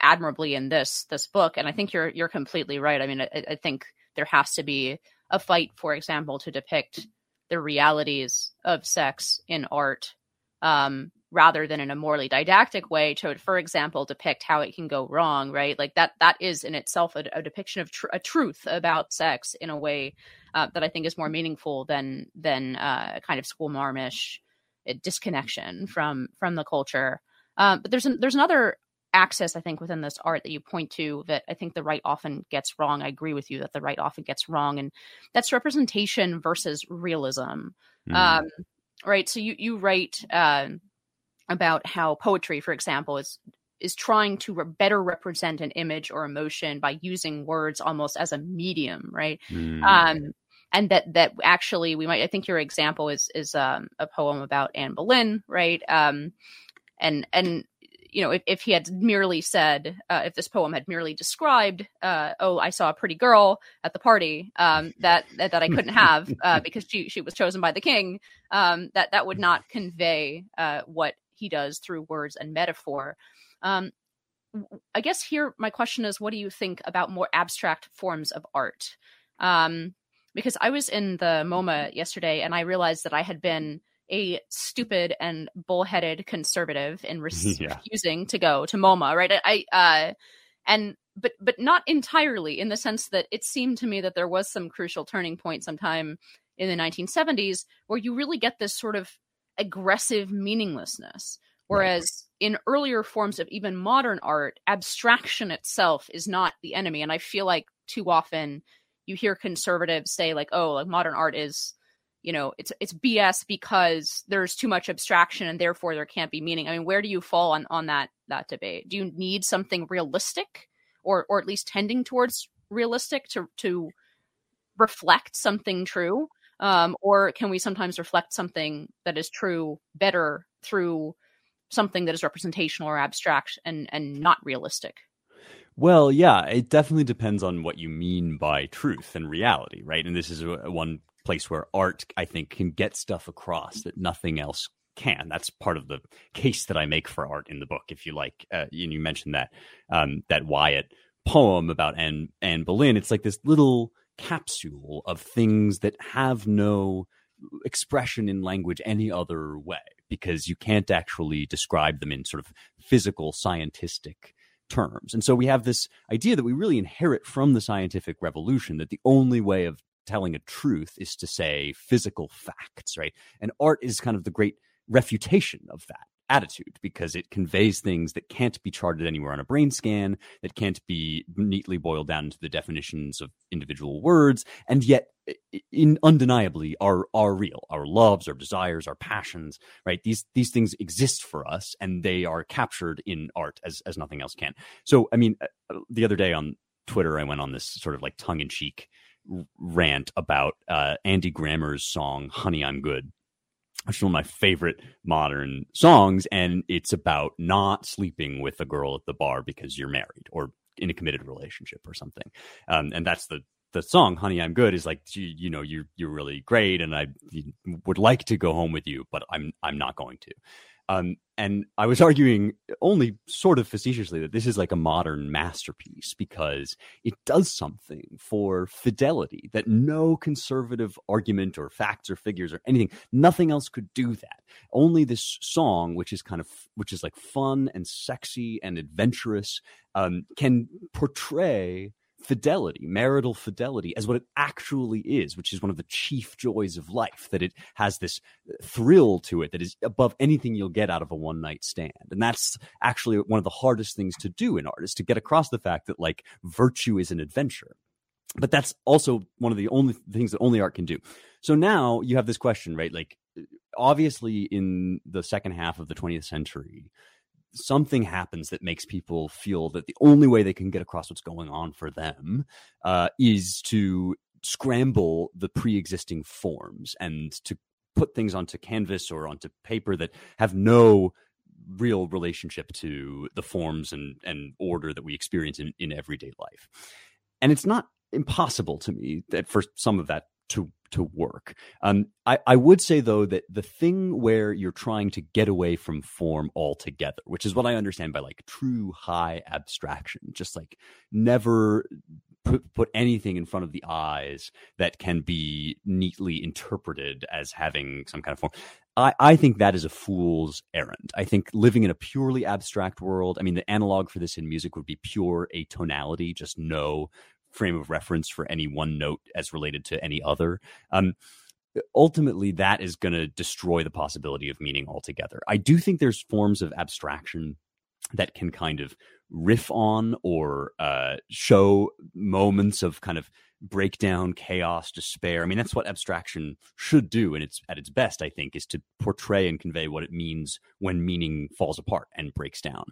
admirably in this this book, and I think you're you're completely right. I mean, I, I think there has to be a fight, for example, to depict the realities of sex in art um, rather than in a morally didactic way to for example depict how it can go wrong right? Like that that is in itself a, a depiction of tr- a truth about sex in a way uh, that i think is more meaningful than than uh, kind of school marmish uh, disconnection from from the culture. Um, but there's an, there's another axis i think within this art that you point to that i think the right often gets wrong. I agree with you that the right often gets wrong and that's representation versus realism. Mm. um, right? So you you write um, about how poetry, for example, is is trying to re- better represent an image or emotion by using words almost as a medium, right? Mm. Um, and that that actually we might I think your example is is um, a poem about Anne Boleyn, right? Um, and and you know if, if he had merely said uh, if this poem had merely described uh, oh I saw a pretty girl at the party um, that, that, that I couldn't have uh, because she she was chosen by the king um, that that would not convey uh, what he does through words and metaphor. Um, I guess here my question is, what do you think about more abstract forms of art? Um, because I was in the MoMA yesterday and I realized that I had been a stupid and bullheaded conservative in yeah. refusing to go to MoMA, right? I, uh, and but but not entirely in the sense that it seemed to me that there was some crucial turning point sometime in the 1970s where you really get this sort of aggressive meaninglessness. Whereas right. in earlier forms of even modern art, abstraction itself is not the enemy. And I feel like too often you hear conservatives say like, "Oh, like modern art is, you know, it's it's BS because there's too much abstraction and therefore there can't be meaning." I mean, where do you fall on on that that debate? Do you need something realistic, or or at least tending towards realistic to to reflect something true? Um, or can we sometimes reflect something that is true better through something that is representational or abstract and and not realistic? Well, yeah, it definitely depends on what you mean by truth and reality, right? And this is one place where art, I think, can get stuff across that nothing else can. That's part of the case that I make for art in the book. If you like, uh, and you mentioned that um, that Wyatt poem about Anne Anne Boleyn. It's like this little capsule of things that have no expression in language any other way because you can't actually describe them in sort of physical scientific terms. And so we have this idea that we really inherit from the scientific revolution that the only way of telling a truth is to say physical facts, right? And art is kind of the great refutation of that attitude because it conveys things that can't be charted anywhere on a brain scan, that can't be neatly boiled down into the definitions of individual words, and yet in undeniably are are real. Our loves, our desires, our passions, right? These these things exist for us and they are captured in art as as nothing else can. So I mean uh, the other day on Twitter I went on this sort of like tongue in cheek rant about uh, Andy Grammer's song "Honey, I'm Good," which is one of my favorite modern songs, and it's about not sleeping with a girl at the bar because you're married or in a committed relationship or something. Um, and that's the the song "Honey, I'm Good" is like you, you know you're you're really great, and I would like to go home with you, but I'm I'm not going to. Um, and I was arguing only sort of facetiously that this is like a modern masterpiece because it does something for fidelity that no conservative argument or facts or figures or anything, nothing else could do that. Only this song, which is kind of, which is like fun and sexy and adventurous, um, can portray fidelity, marital fidelity, as what it actually is, which is one of the chief joys of life, that it has this thrill to it that is above anything you'll get out of a one night stand. And that's actually one of the hardest things to do in art is to get across the fact that like virtue is an adventure. But that's also one of the only things that only art can do. So now you have this question, right? Like, obviously, in the second half of the 20th century, something happens that makes people feel that the only way they can get across what's going on for them uh, is to scramble the pre-existing forms and to put things onto canvas or onto paper that have no real relationship to the forms and, and order that we experience in, in everyday life. And it's not impossible to me that for some of that to to work. Um, I, I would say though that the thing where you're trying to get away from form altogether, which is what I understand by like true high abstraction, just like never put, put anything in front of the eyes that can be neatly interpreted as having some kind of form. I, I think that is a fool's errand. I think living in a purely abstract world, I mean, the analog for this in music would be pure atonality, just no frame of reference for any one note as related to any other. Um, ultimately, that is going to destroy the possibility of meaning altogether. I do think there's forms of abstraction that can kind of riff on or uh, show moments of kind of breakdown, chaos, despair. I mean, that's what abstraction should do, and it's at its best. I think is to portray and convey what it means when meaning falls apart and breaks down.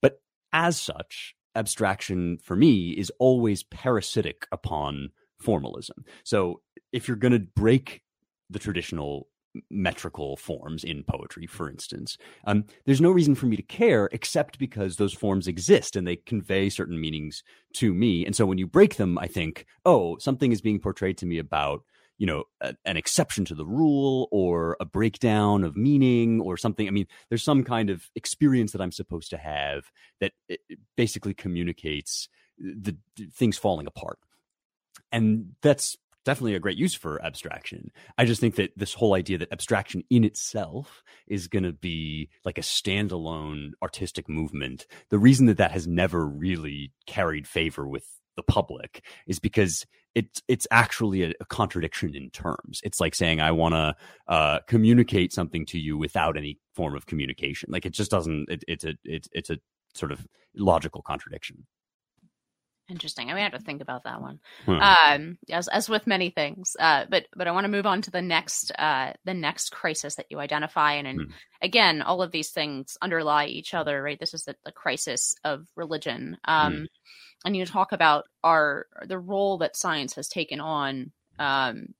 But as such, abstraction for me is always parasitic upon formalism. So if you're going to break the traditional metrical forms in poetry, for instance, um, there's no reason for me to care except because those forms exist and they convey certain meanings to me. And so when you break them, I think, oh, something is being portrayed to me about you know a, an exception to the rule or a breakdown of meaning or something i mean there's some kind of experience that i'm supposed to have that eh, basically communicates the, the things falling apart and that's definitely a great use for abstraction. I just think that this whole idea that abstraction in itself is going to be like a standalone artistic movement. The reason that that has never really carried favor with the public is because it's it's actually a, a, contradiction in terms. It's like saying I want to uh, communicate something to you without any form of communication. Like it just doesn't. It, it's a it, it's a sort of logical contradiction. Interesting. I mean, I have to think about that one. Hmm. Um, as as with many things, uh, but but I want to move on to the next uh, the next crisis that you identify, and, and hmm. again, all of these things underlie each other, right? This is the, the crisis of religion. Um, hmm and you talk about our the role that science has taken on um,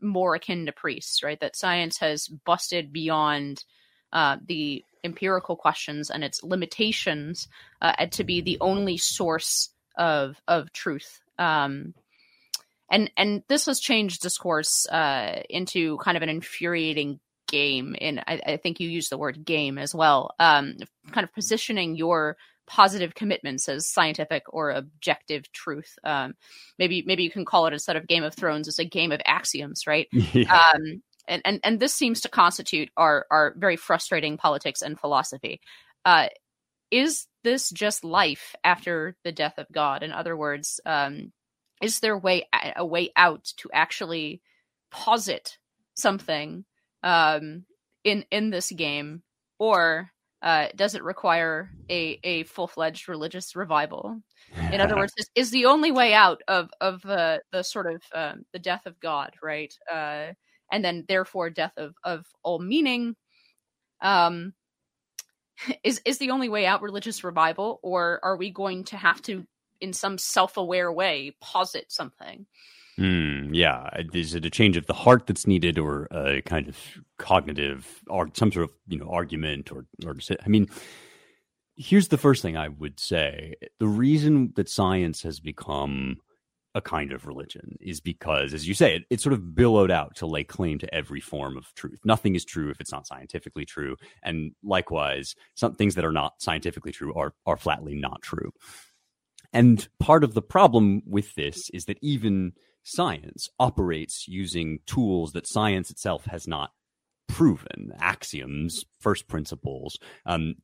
more akin to priests, right? That science has busted beyond uh, the empirical questions and its limitations uh, to be the only source of of truth. Um, and and this has changed discourse uh, into kind of an infuriating game in I, I, think you use the word game as well um, kind of positioning your positive commitments as scientific or objective truth. Um, maybe maybe you can call it instead of game of thrones as a game of axioms right? Yeah. um, and, and and this seems to constitute our our very frustrating politics and philosophy. Uh, is this just life after the death of god? In other words um, is there way a way out to actually posit something um, in in this game, or uh, does it require a a full fledged religious revival? In other words, is, is, the only way out of of uh, the sort of um, the death of God, right? Uh, and then therefore death of of all meaning. Um, is is the only way out religious revival, or are we going to have to, in some self aware way, posit something? Mm, yeah. Is it a change of the heart that's needed or a kind of cognitive or some sort of, you know, argument or, or, I mean, here's the first thing I would say. The reason that science has become a kind of religion is because, as you say, it, sort of billowed out to lay claim to every form of truth. Nothing is true if it's not scientifically true. And likewise, some things that are not scientifically true are, are flatly not true. And part of the problem with this is that even science operates using tools that science itself has not proven axioms first principles um,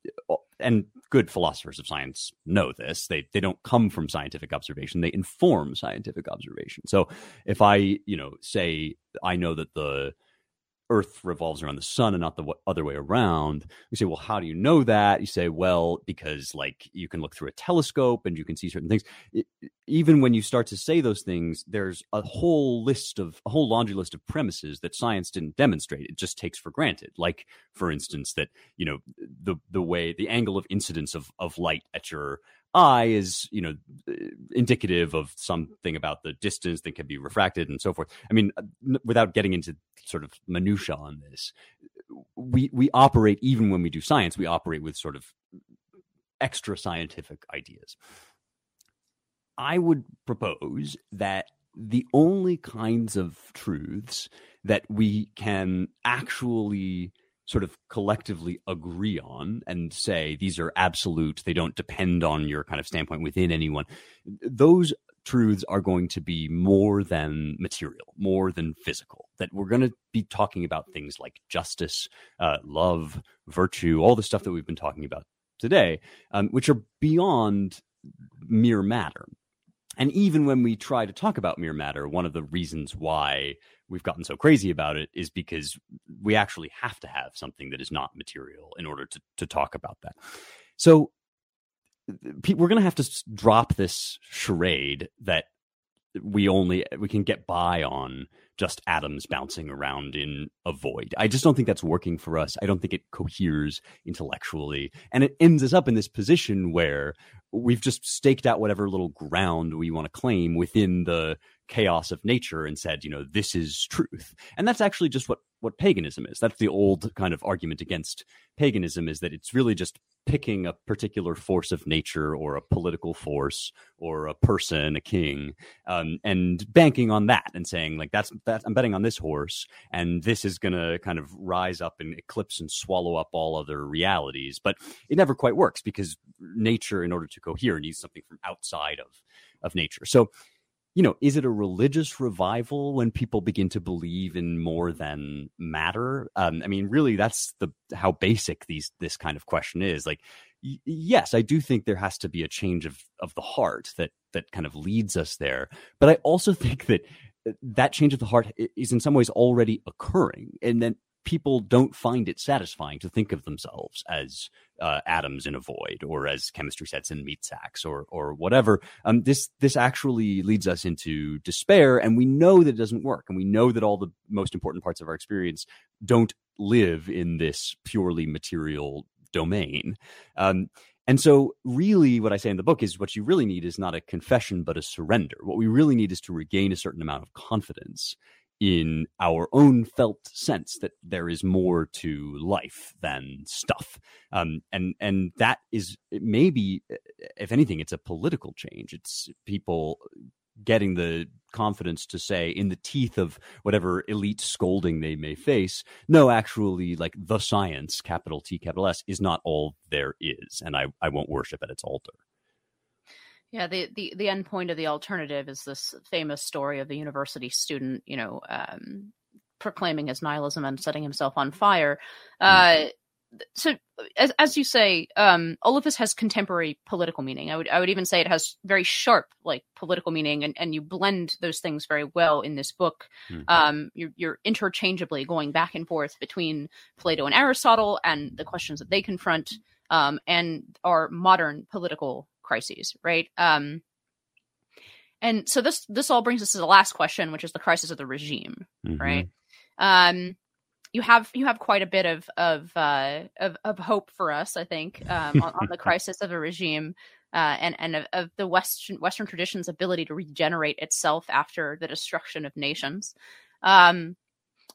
and good philosophers of science know this. They they don't come from scientific observation. They inform scientific observation. So if i you know say i know that the Earth revolves around the sun and not the other way around. You say, well, how do you know that? You say, well, because like you can look through a telescope and you can see certain things. It, even when you start to say those things, there's a whole list of a whole laundry list of premises that science didn't demonstrate. It just takes for granted. Like, for instance, that you know the the way the angle of incidence of of light at your eye is you know indicative of something about the distance that can be refracted and so forth. I mean without getting into sort of minutia on this we we operate even when we do science we operate with sort of extra scientific ideas. I would propose that the only kinds of truths that we can actually sort of collectively agree on and say these are absolute, they don't depend on your kind of standpoint within anyone, those truths are going to be more than material, more than physical. That we're going to be talking about things like justice, uh, love, virtue, all the stuff that we've been talking about today, um, which are beyond mere matter. And even when we try to talk about mere matter, one of the reasons why we've gotten so crazy about it is because we actually have to have something that is not material in order to, to talk about that. So we're going to have to drop this charade that we only we can get by on just atoms bouncing around in a void. I just don't think that's working for us. I don't think it coheres intellectually. And it ends us up in this position where we've just staked out whatever little ground we want to claim within the chaos of nature and said, you know, this is truth. And that's actually just what what paganism is. That's the old kind of argument against paganism is that it's really just picking a particular force of nature or a political force or a person, a king, um, and banking on that and saying like that's that I'm betting on this horse and this is going to kind of rise up and eclipse and swallow up all other realities. But it never quite works because nature, in order to cohere, needs something from outside of of nature. So you know, is it a religious revival when people begin to believe in more than matter? Um, I mean, really, that's the how basic these this kind of question is. Like, y- yes, I do think there has to be a change of of the heart that that kind of leads us there. But I also think that that change of the heart is in some ways already occurring, and then people don't find it satisfying to think of themselves as uh, atoms in a void or as chemistry sets in meat sacks or or whatever. Um, this this actually leads us into despair, and we know that it doesn't work, and we know that all the most important parts of our experience don't live in this purely material domain. Um, and so, really, what I say in the book is what you really need is not a confession, but a surrender. What we really need is to regain a certain amount of confidence in our own felt sense that there is more to life than stuff um, and and that is maybe if anything it's a political change it's people getting the confidence to say, in the teeth of whatever elite scolding they may face, no, actually, like the science, capital T, capital S, is not all there is, and I, I won't worship at its altar. Yeah, the, the the end point of the alternative is this famous story of the university student, you know, um, proclaiming his nihilism and setting himself on fire. Uh, so as, as you say um, all of this has contemporary political meaning i would i would even say it has very sharp like political meaning and, and you blend those things very well in this book mm-hmm. um, you're, you're interchangeably going back and forth between plato and aristotle and the questions that they confront um, and our modern political crises right um, and so this this all brings us to the last question which is the crisis of the regime mm-hmm. right um you have you have quite a bit of of uh, of, of hope for us, I think, um, on, on, the crisis of a regime uh, and and of, of, the Western Western tradition's ability to regenerate itself after the destruction of nations. Um,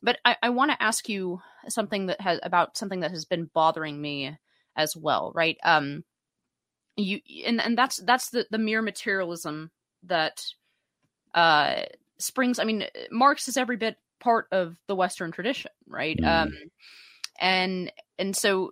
but I, I want to ask you something that has about something that has been bothering me as well, right? Um, you and and that's that's the the mere materialism that uh springs. I mean, Marx is every bit part of the Western tradition, right? Mm. Um, and and so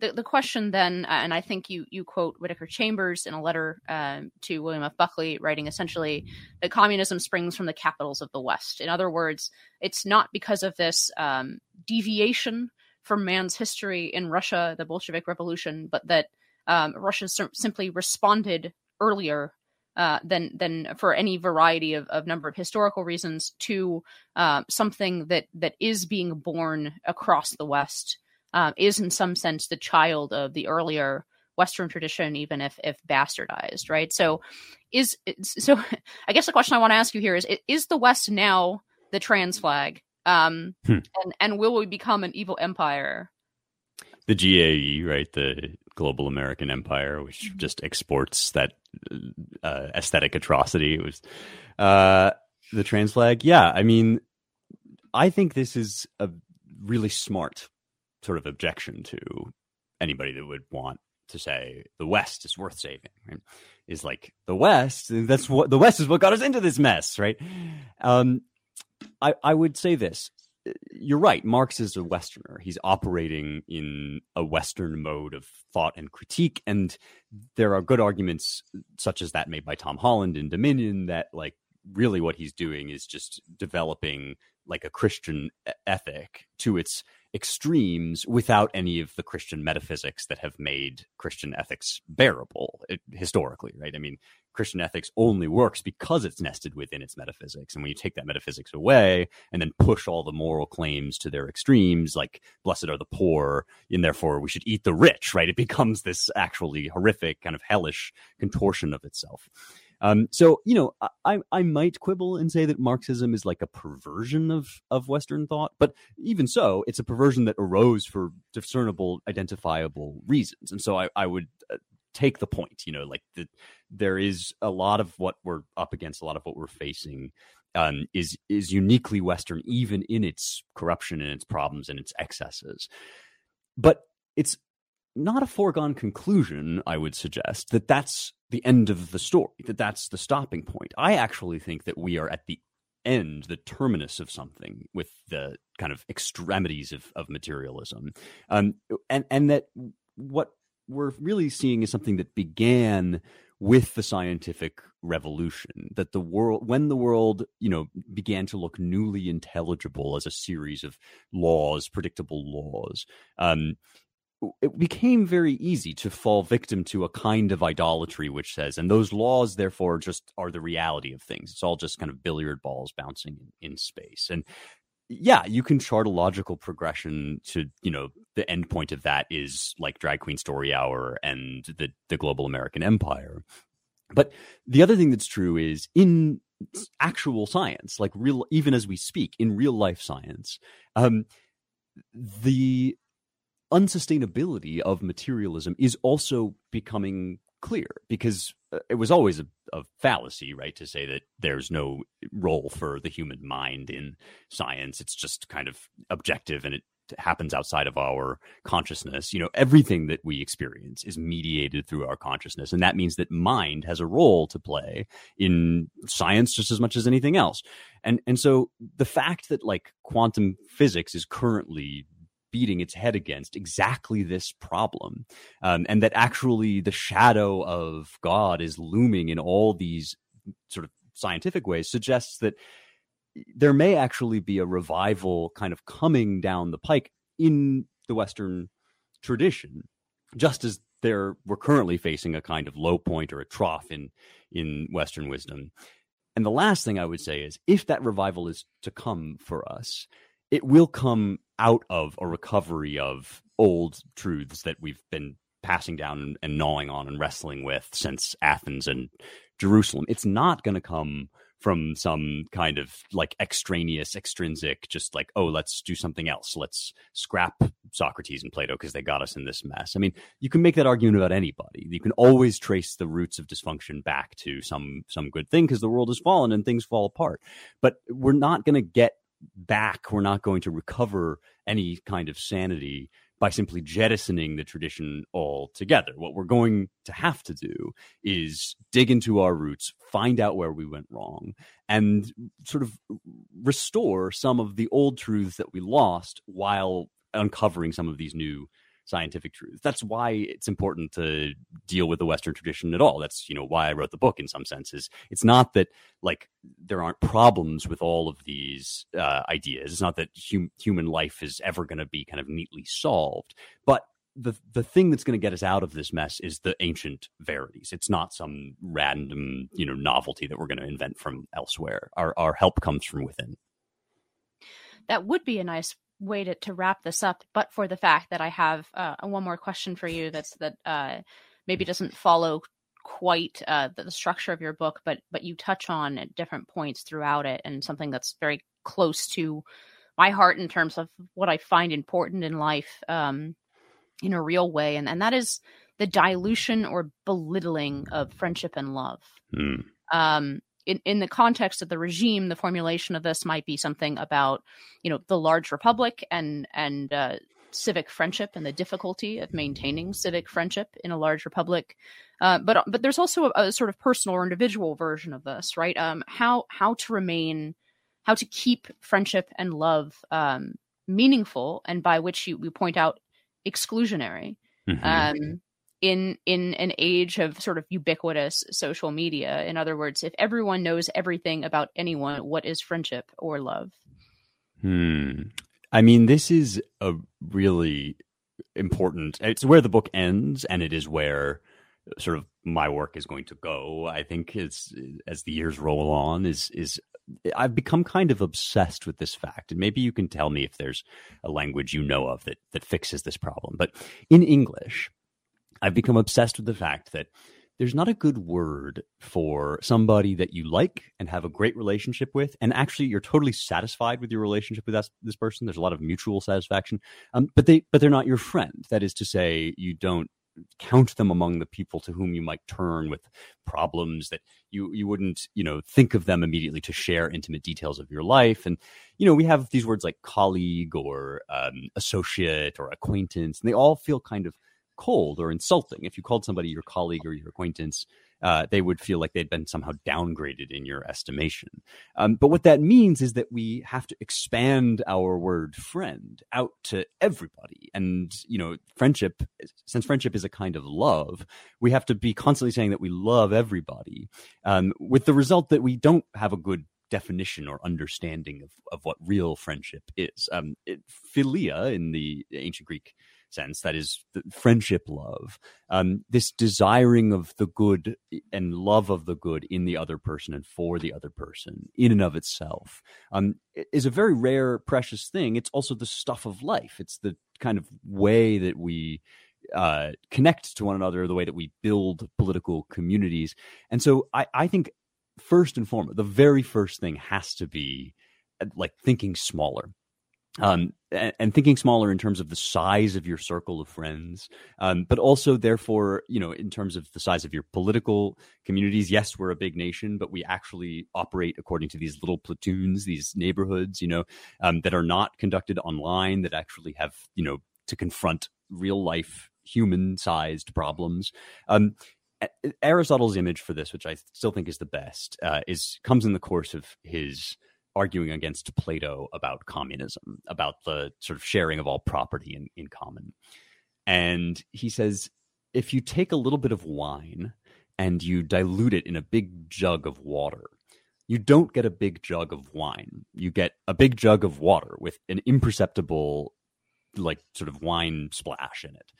the the question then, and I think you you quote Whittaker Chambers in a letter um, to William F. Buckley, writing essentially that communism springs from the capitals of the West. In other words, it's not because of this um, deviation from man's history in Russia, the Bolshevik Revolution, but that um, Russia simply responded earlier uh, than than for any variety of, of number of historical reasons to uh, something that that is being born across the West um, is in some sense the child of the earlier Western tradition, even if if bastardized, right? So, is so. I guess the question I want to ask you here is: Is the West now the trans flag, um, hmm. and and will we become an evil empire? The GAE, right? The Global American Empire, which mm-hmm. just exports that uh, aesthetic atrocity. It was uh, the trans flag. Yeah, I mean, I think this is a really smart sort of objection to anybody that would want to say the West is worth saving. Right? Is like the West. That's what the West is what got us into this mess, right? Um, I I would say this Uh, you're right. Marx is a Westerner. He's operating in a Western mode of thought and critique. And there are good arguments, such as that made by Tom Holland in Dominion, that like really what he's doing is just developing like a Christian ethic to its extremes without any of the Christian metaphysics that have made Christian ethics bearable it, historically, right? I mean, Christian ethics only works because it's nested within its metaphysics. And when you take that metaphysics away and then push all the moral claims to their extremes, like blessed are the poor, and therefore we should eat the rich, right? It becomes this actually horrific kind of hellish contortion of itself. Um, so you know, I I might quibble and say that Marxism is like a perversion of of Western thought, but even so, it's a perversion that arose for discernible, identifiable reasons, and so I I would uh, take the point. You know, like the, there is a lot of what we're up against, a lot of what we're facing. Um, is is uniquely Western, even in its corruption and its problems and its excesses. But it's not a foregone conclusion, I would suggest, that that's the end of the story, that that's the stopping point. I actually think that we are at the end, the terminus of something with the kind of extremities of, of materialism. Um, and, and that what we're really seeing is something that began with the scientific revolution that the world when the world you know began to look newly intelligible as a series of laws predictable laws um, it became very easy to fall victim to a kind of idolatry which says and those laws therefore just are the reality of things. It's all just kind of billiard balls bouncing in, in space. And yeah you can chart a logical progression to you know the end point of that is like drag queen story hour and the the global american empire. But the other thing that's true is in actual science like real even as we speak in real life science um the unsustainability of materialism is also becoming clear because uh, it was always a, a, fallacy, right, to say that there's no role for the human mind in science. It's just kind of objective and it happens outside of our consciousness. You know, everything that we experience is mediated through our consciousness. And that means that mind has a role to play in science just as much as anything else. And, and so the fact that like quantum physics is currently beating its head against exactly this problem. Um, and that actually the shadow of God is looming in all these sort of scientific ways suggests that there may actually be a revival kind of coming down the pike in the Western tradition, just as there we're currently facing a kind of low point or a trough in in Western wisdom. And the last thing I would say is if that revival is to come for us, it will come out of a recovery of old truths that we've been passing down and, gnawing on and wrestling with since Athens and Jerusalem. It's not going to come from some kind of like extraneous, extrinsic, just like, oh, let's do something else. Let's scrap Socrates and Plato because they got us in this mess. I mean, you can make that argument about anybody. You can always trace the roots of dysfunction back to some some good thing because the world has fallen and things fall apart. But we're not going to get back. We're not going to recover any kind of sanity by simply jettisoning the tradition altogether. What we're going to have to do is dig into our roots, find out where we went wrong, and sort of restore some of the old truths that we lost while uncovering some of these new scientific truth. That's why it's important to deal with the Western tradition at all. That's you know why I wrote the book in some senses. It's not that like there aren't problems with all of these uh, ideas. It's not that hum- human life is ever going to be kind of neatly solved, but the the thing that's going to get us out of this mess is the ancient verities. It's not some random, you know, novelty that we're going to invent from elsewhere. Our our help comes from within. That would be a nice way to, to wrap this up, but for the fact that I have uh, one more question for you that's that uh, maybe doesn't follow quite uh, the, the, structure of your book, but but you touch on at different points throughout it, and something that's very close to my heart in terms of what I find important in life um, in a real way, and and that is the dilution or belittling of friendship and love. Mm. Um, in, in the context of the regime, the formulation of this might be something about, you know, the large republic and and uh, civic friendship and the difficulty of maintaining civic friendship in a large republic. Uh, but but there's also a, a, sort of personal or individual version of this, right? Um, how how to remain, how to keep friendship and love um, meaningful, and by which you, you point out exclusionary. Mm-hmm. Um, in in an age of sort of ubiquitous social media. In other words if everyone knows everything about anyone what is friendship or love? Hmm. I mean this is a really important it's where the book ends and it is where sort of my work is going to go. I think as as the years roll on is is I've become kind of obsessed with this fact, and maybe you can tell me if there's a language you know of that that fixes this problem. But in English, I've become obsessed with the fact that there's not a good word for somebody that you like and have a great relationship with, and actually you're totally satisfied with your relationship with this, person. There's a lot of mutual satisfaction, um, but they but they're not your friend. That is to say, you don't count them among the people to whom you might turn with problems that you you wouldn't you know think of them immediately to share intimate details of your life and you know we have these words like colleague or um, associate or acquaintance and they all feel kind of cold or insulting. If you called somebody your colleague or your acquaintance, uh, they would feel like they'd been somehow downgraded in your estimation. Um, but what that means is that we have to expand our word friend out to everybody. And, you know, friendship, since friendship is a kind of love, we have to be constantly saying that we love everybody, um, with the result that we don't have a good definition or understanding of, of what real friendship is. Um, it, philia in the ancient Greek sense that is friendship love um, this desiring of the good and love of the good in the other person and for the other person in and of itself um, is a very rare precious thing. It's also the stuff of life. It's the kind of way that we uh, connect to one another the way that we build political communities. And so I, I think first and foremost the very first thing has to be uh, like thinking smaller um, and, and, thinking smaller in terms of the size of your circle of friends, um, but also, therefore, you know, in terms of the size of your political communities. Yes, we're a big nation, but we actually operate according to these little platoons, these neighborhoods, you know, um, that are not conducted online, that actually have, you know, to confront real life human sized problems. Um, Aristotle's image for this, which I still think is the best, uh, is comes in the course of his arguing against Plato about communism, about the sort of sharing of all property in, in common. And he says, if you take a little bit of wine and you dilute it in a big jug of water, you don't get a big jug of wine. You get a big jug of water with an imperceptible, like, sort of wine splash in it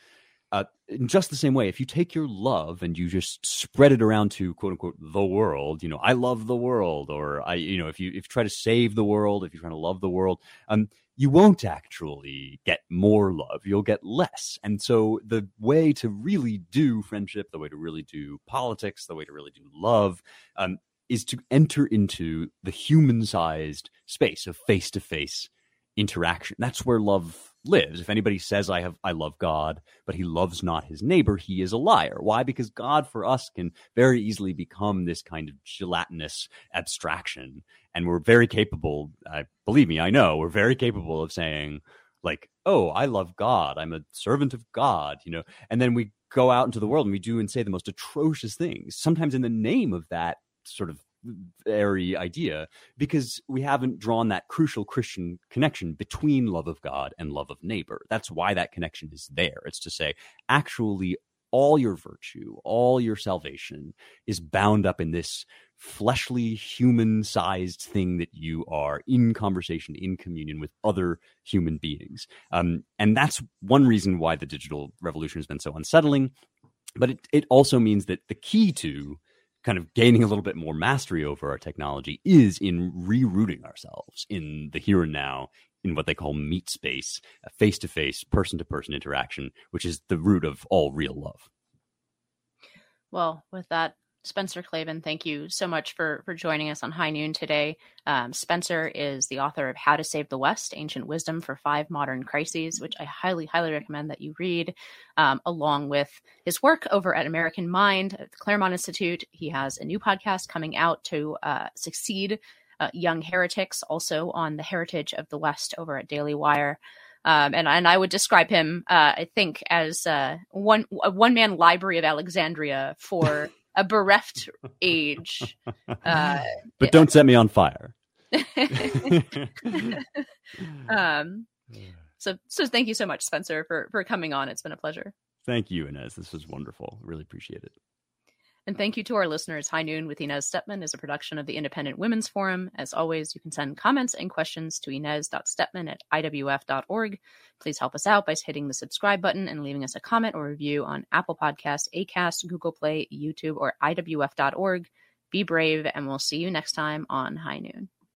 uh, in just the same way, if you take your love and you just spread it around to quote unquote the world, you know, I love the world, or I, you know, if you if you try to save the world, if you're trying to love the world, um, you won't actually get more love. You'll get less. And so the way to really do friendship, the way to really do politics, the way to really do love, um, is to enter into the human-sized space of face-to-face interaction. That's where love lives. If anybody says I have I love God, but he loves not his neighbor, he is a liar. Why? Because God for us can very easily become this kind of gelatinous abstraction, and we're very capable. I believe me, I know we're very capable of saying like, "Oh, I love God. I'm a servant of God," you know, and then we go out into the world and we do and say the most atrocious things, sometimes in the name of that sort of very idea because we haven't drawn that crucial Christian connection between love of God and love of neighbor. That's why that connection is there. It's to say, actually, all your virtue, all your salvation is bound up in this fleshly, human sized thing that you are in conversation, in communion with other human beings. Um, and that's one reason why the digital revolution has been so unsettling. But it, it also means that the key to kind of gaining a little bit more mastery over our technology is in rerouting ourselves in the here and now in what they call meat space, a face to face, person to person interaction, which is the root of all real love. Well, with that Spencer Klavan, thank you so much for for joining us on High Noon today. Um, Spencer is the author of How to Save the West: Ancient Wisdom for Five Modern Crises, which I highly, highly recommend that you read, um, along with his work over at American Mind at the Claremont Institute. He has a new podcast coming out to uh, succeed uh, young heretics, also on the heritage of the West over at Daily Wire. Um, and and I would describe him, uh, I think, as uh, one one man library of Alexandria for a bereft age. Uh, but don't set me on fire. um, so so thank you so much, Spencer, for for coming on. It's been a pleasure. Thank you, Inez. This was wonderful. Really appreciate it. And thank you to our listeners. High Noon with Inez Stepman is a production of the Independent Women's Forum. As always, you can send comments and questions to inez.stepman at iwf.org. Please help us out by hitting the subscribe button and leaving us a comment or review on Apple Podcasts, Acast, Google Play, YouTube, or iwf.org. Be brave, and we'll see you next time on High Noon.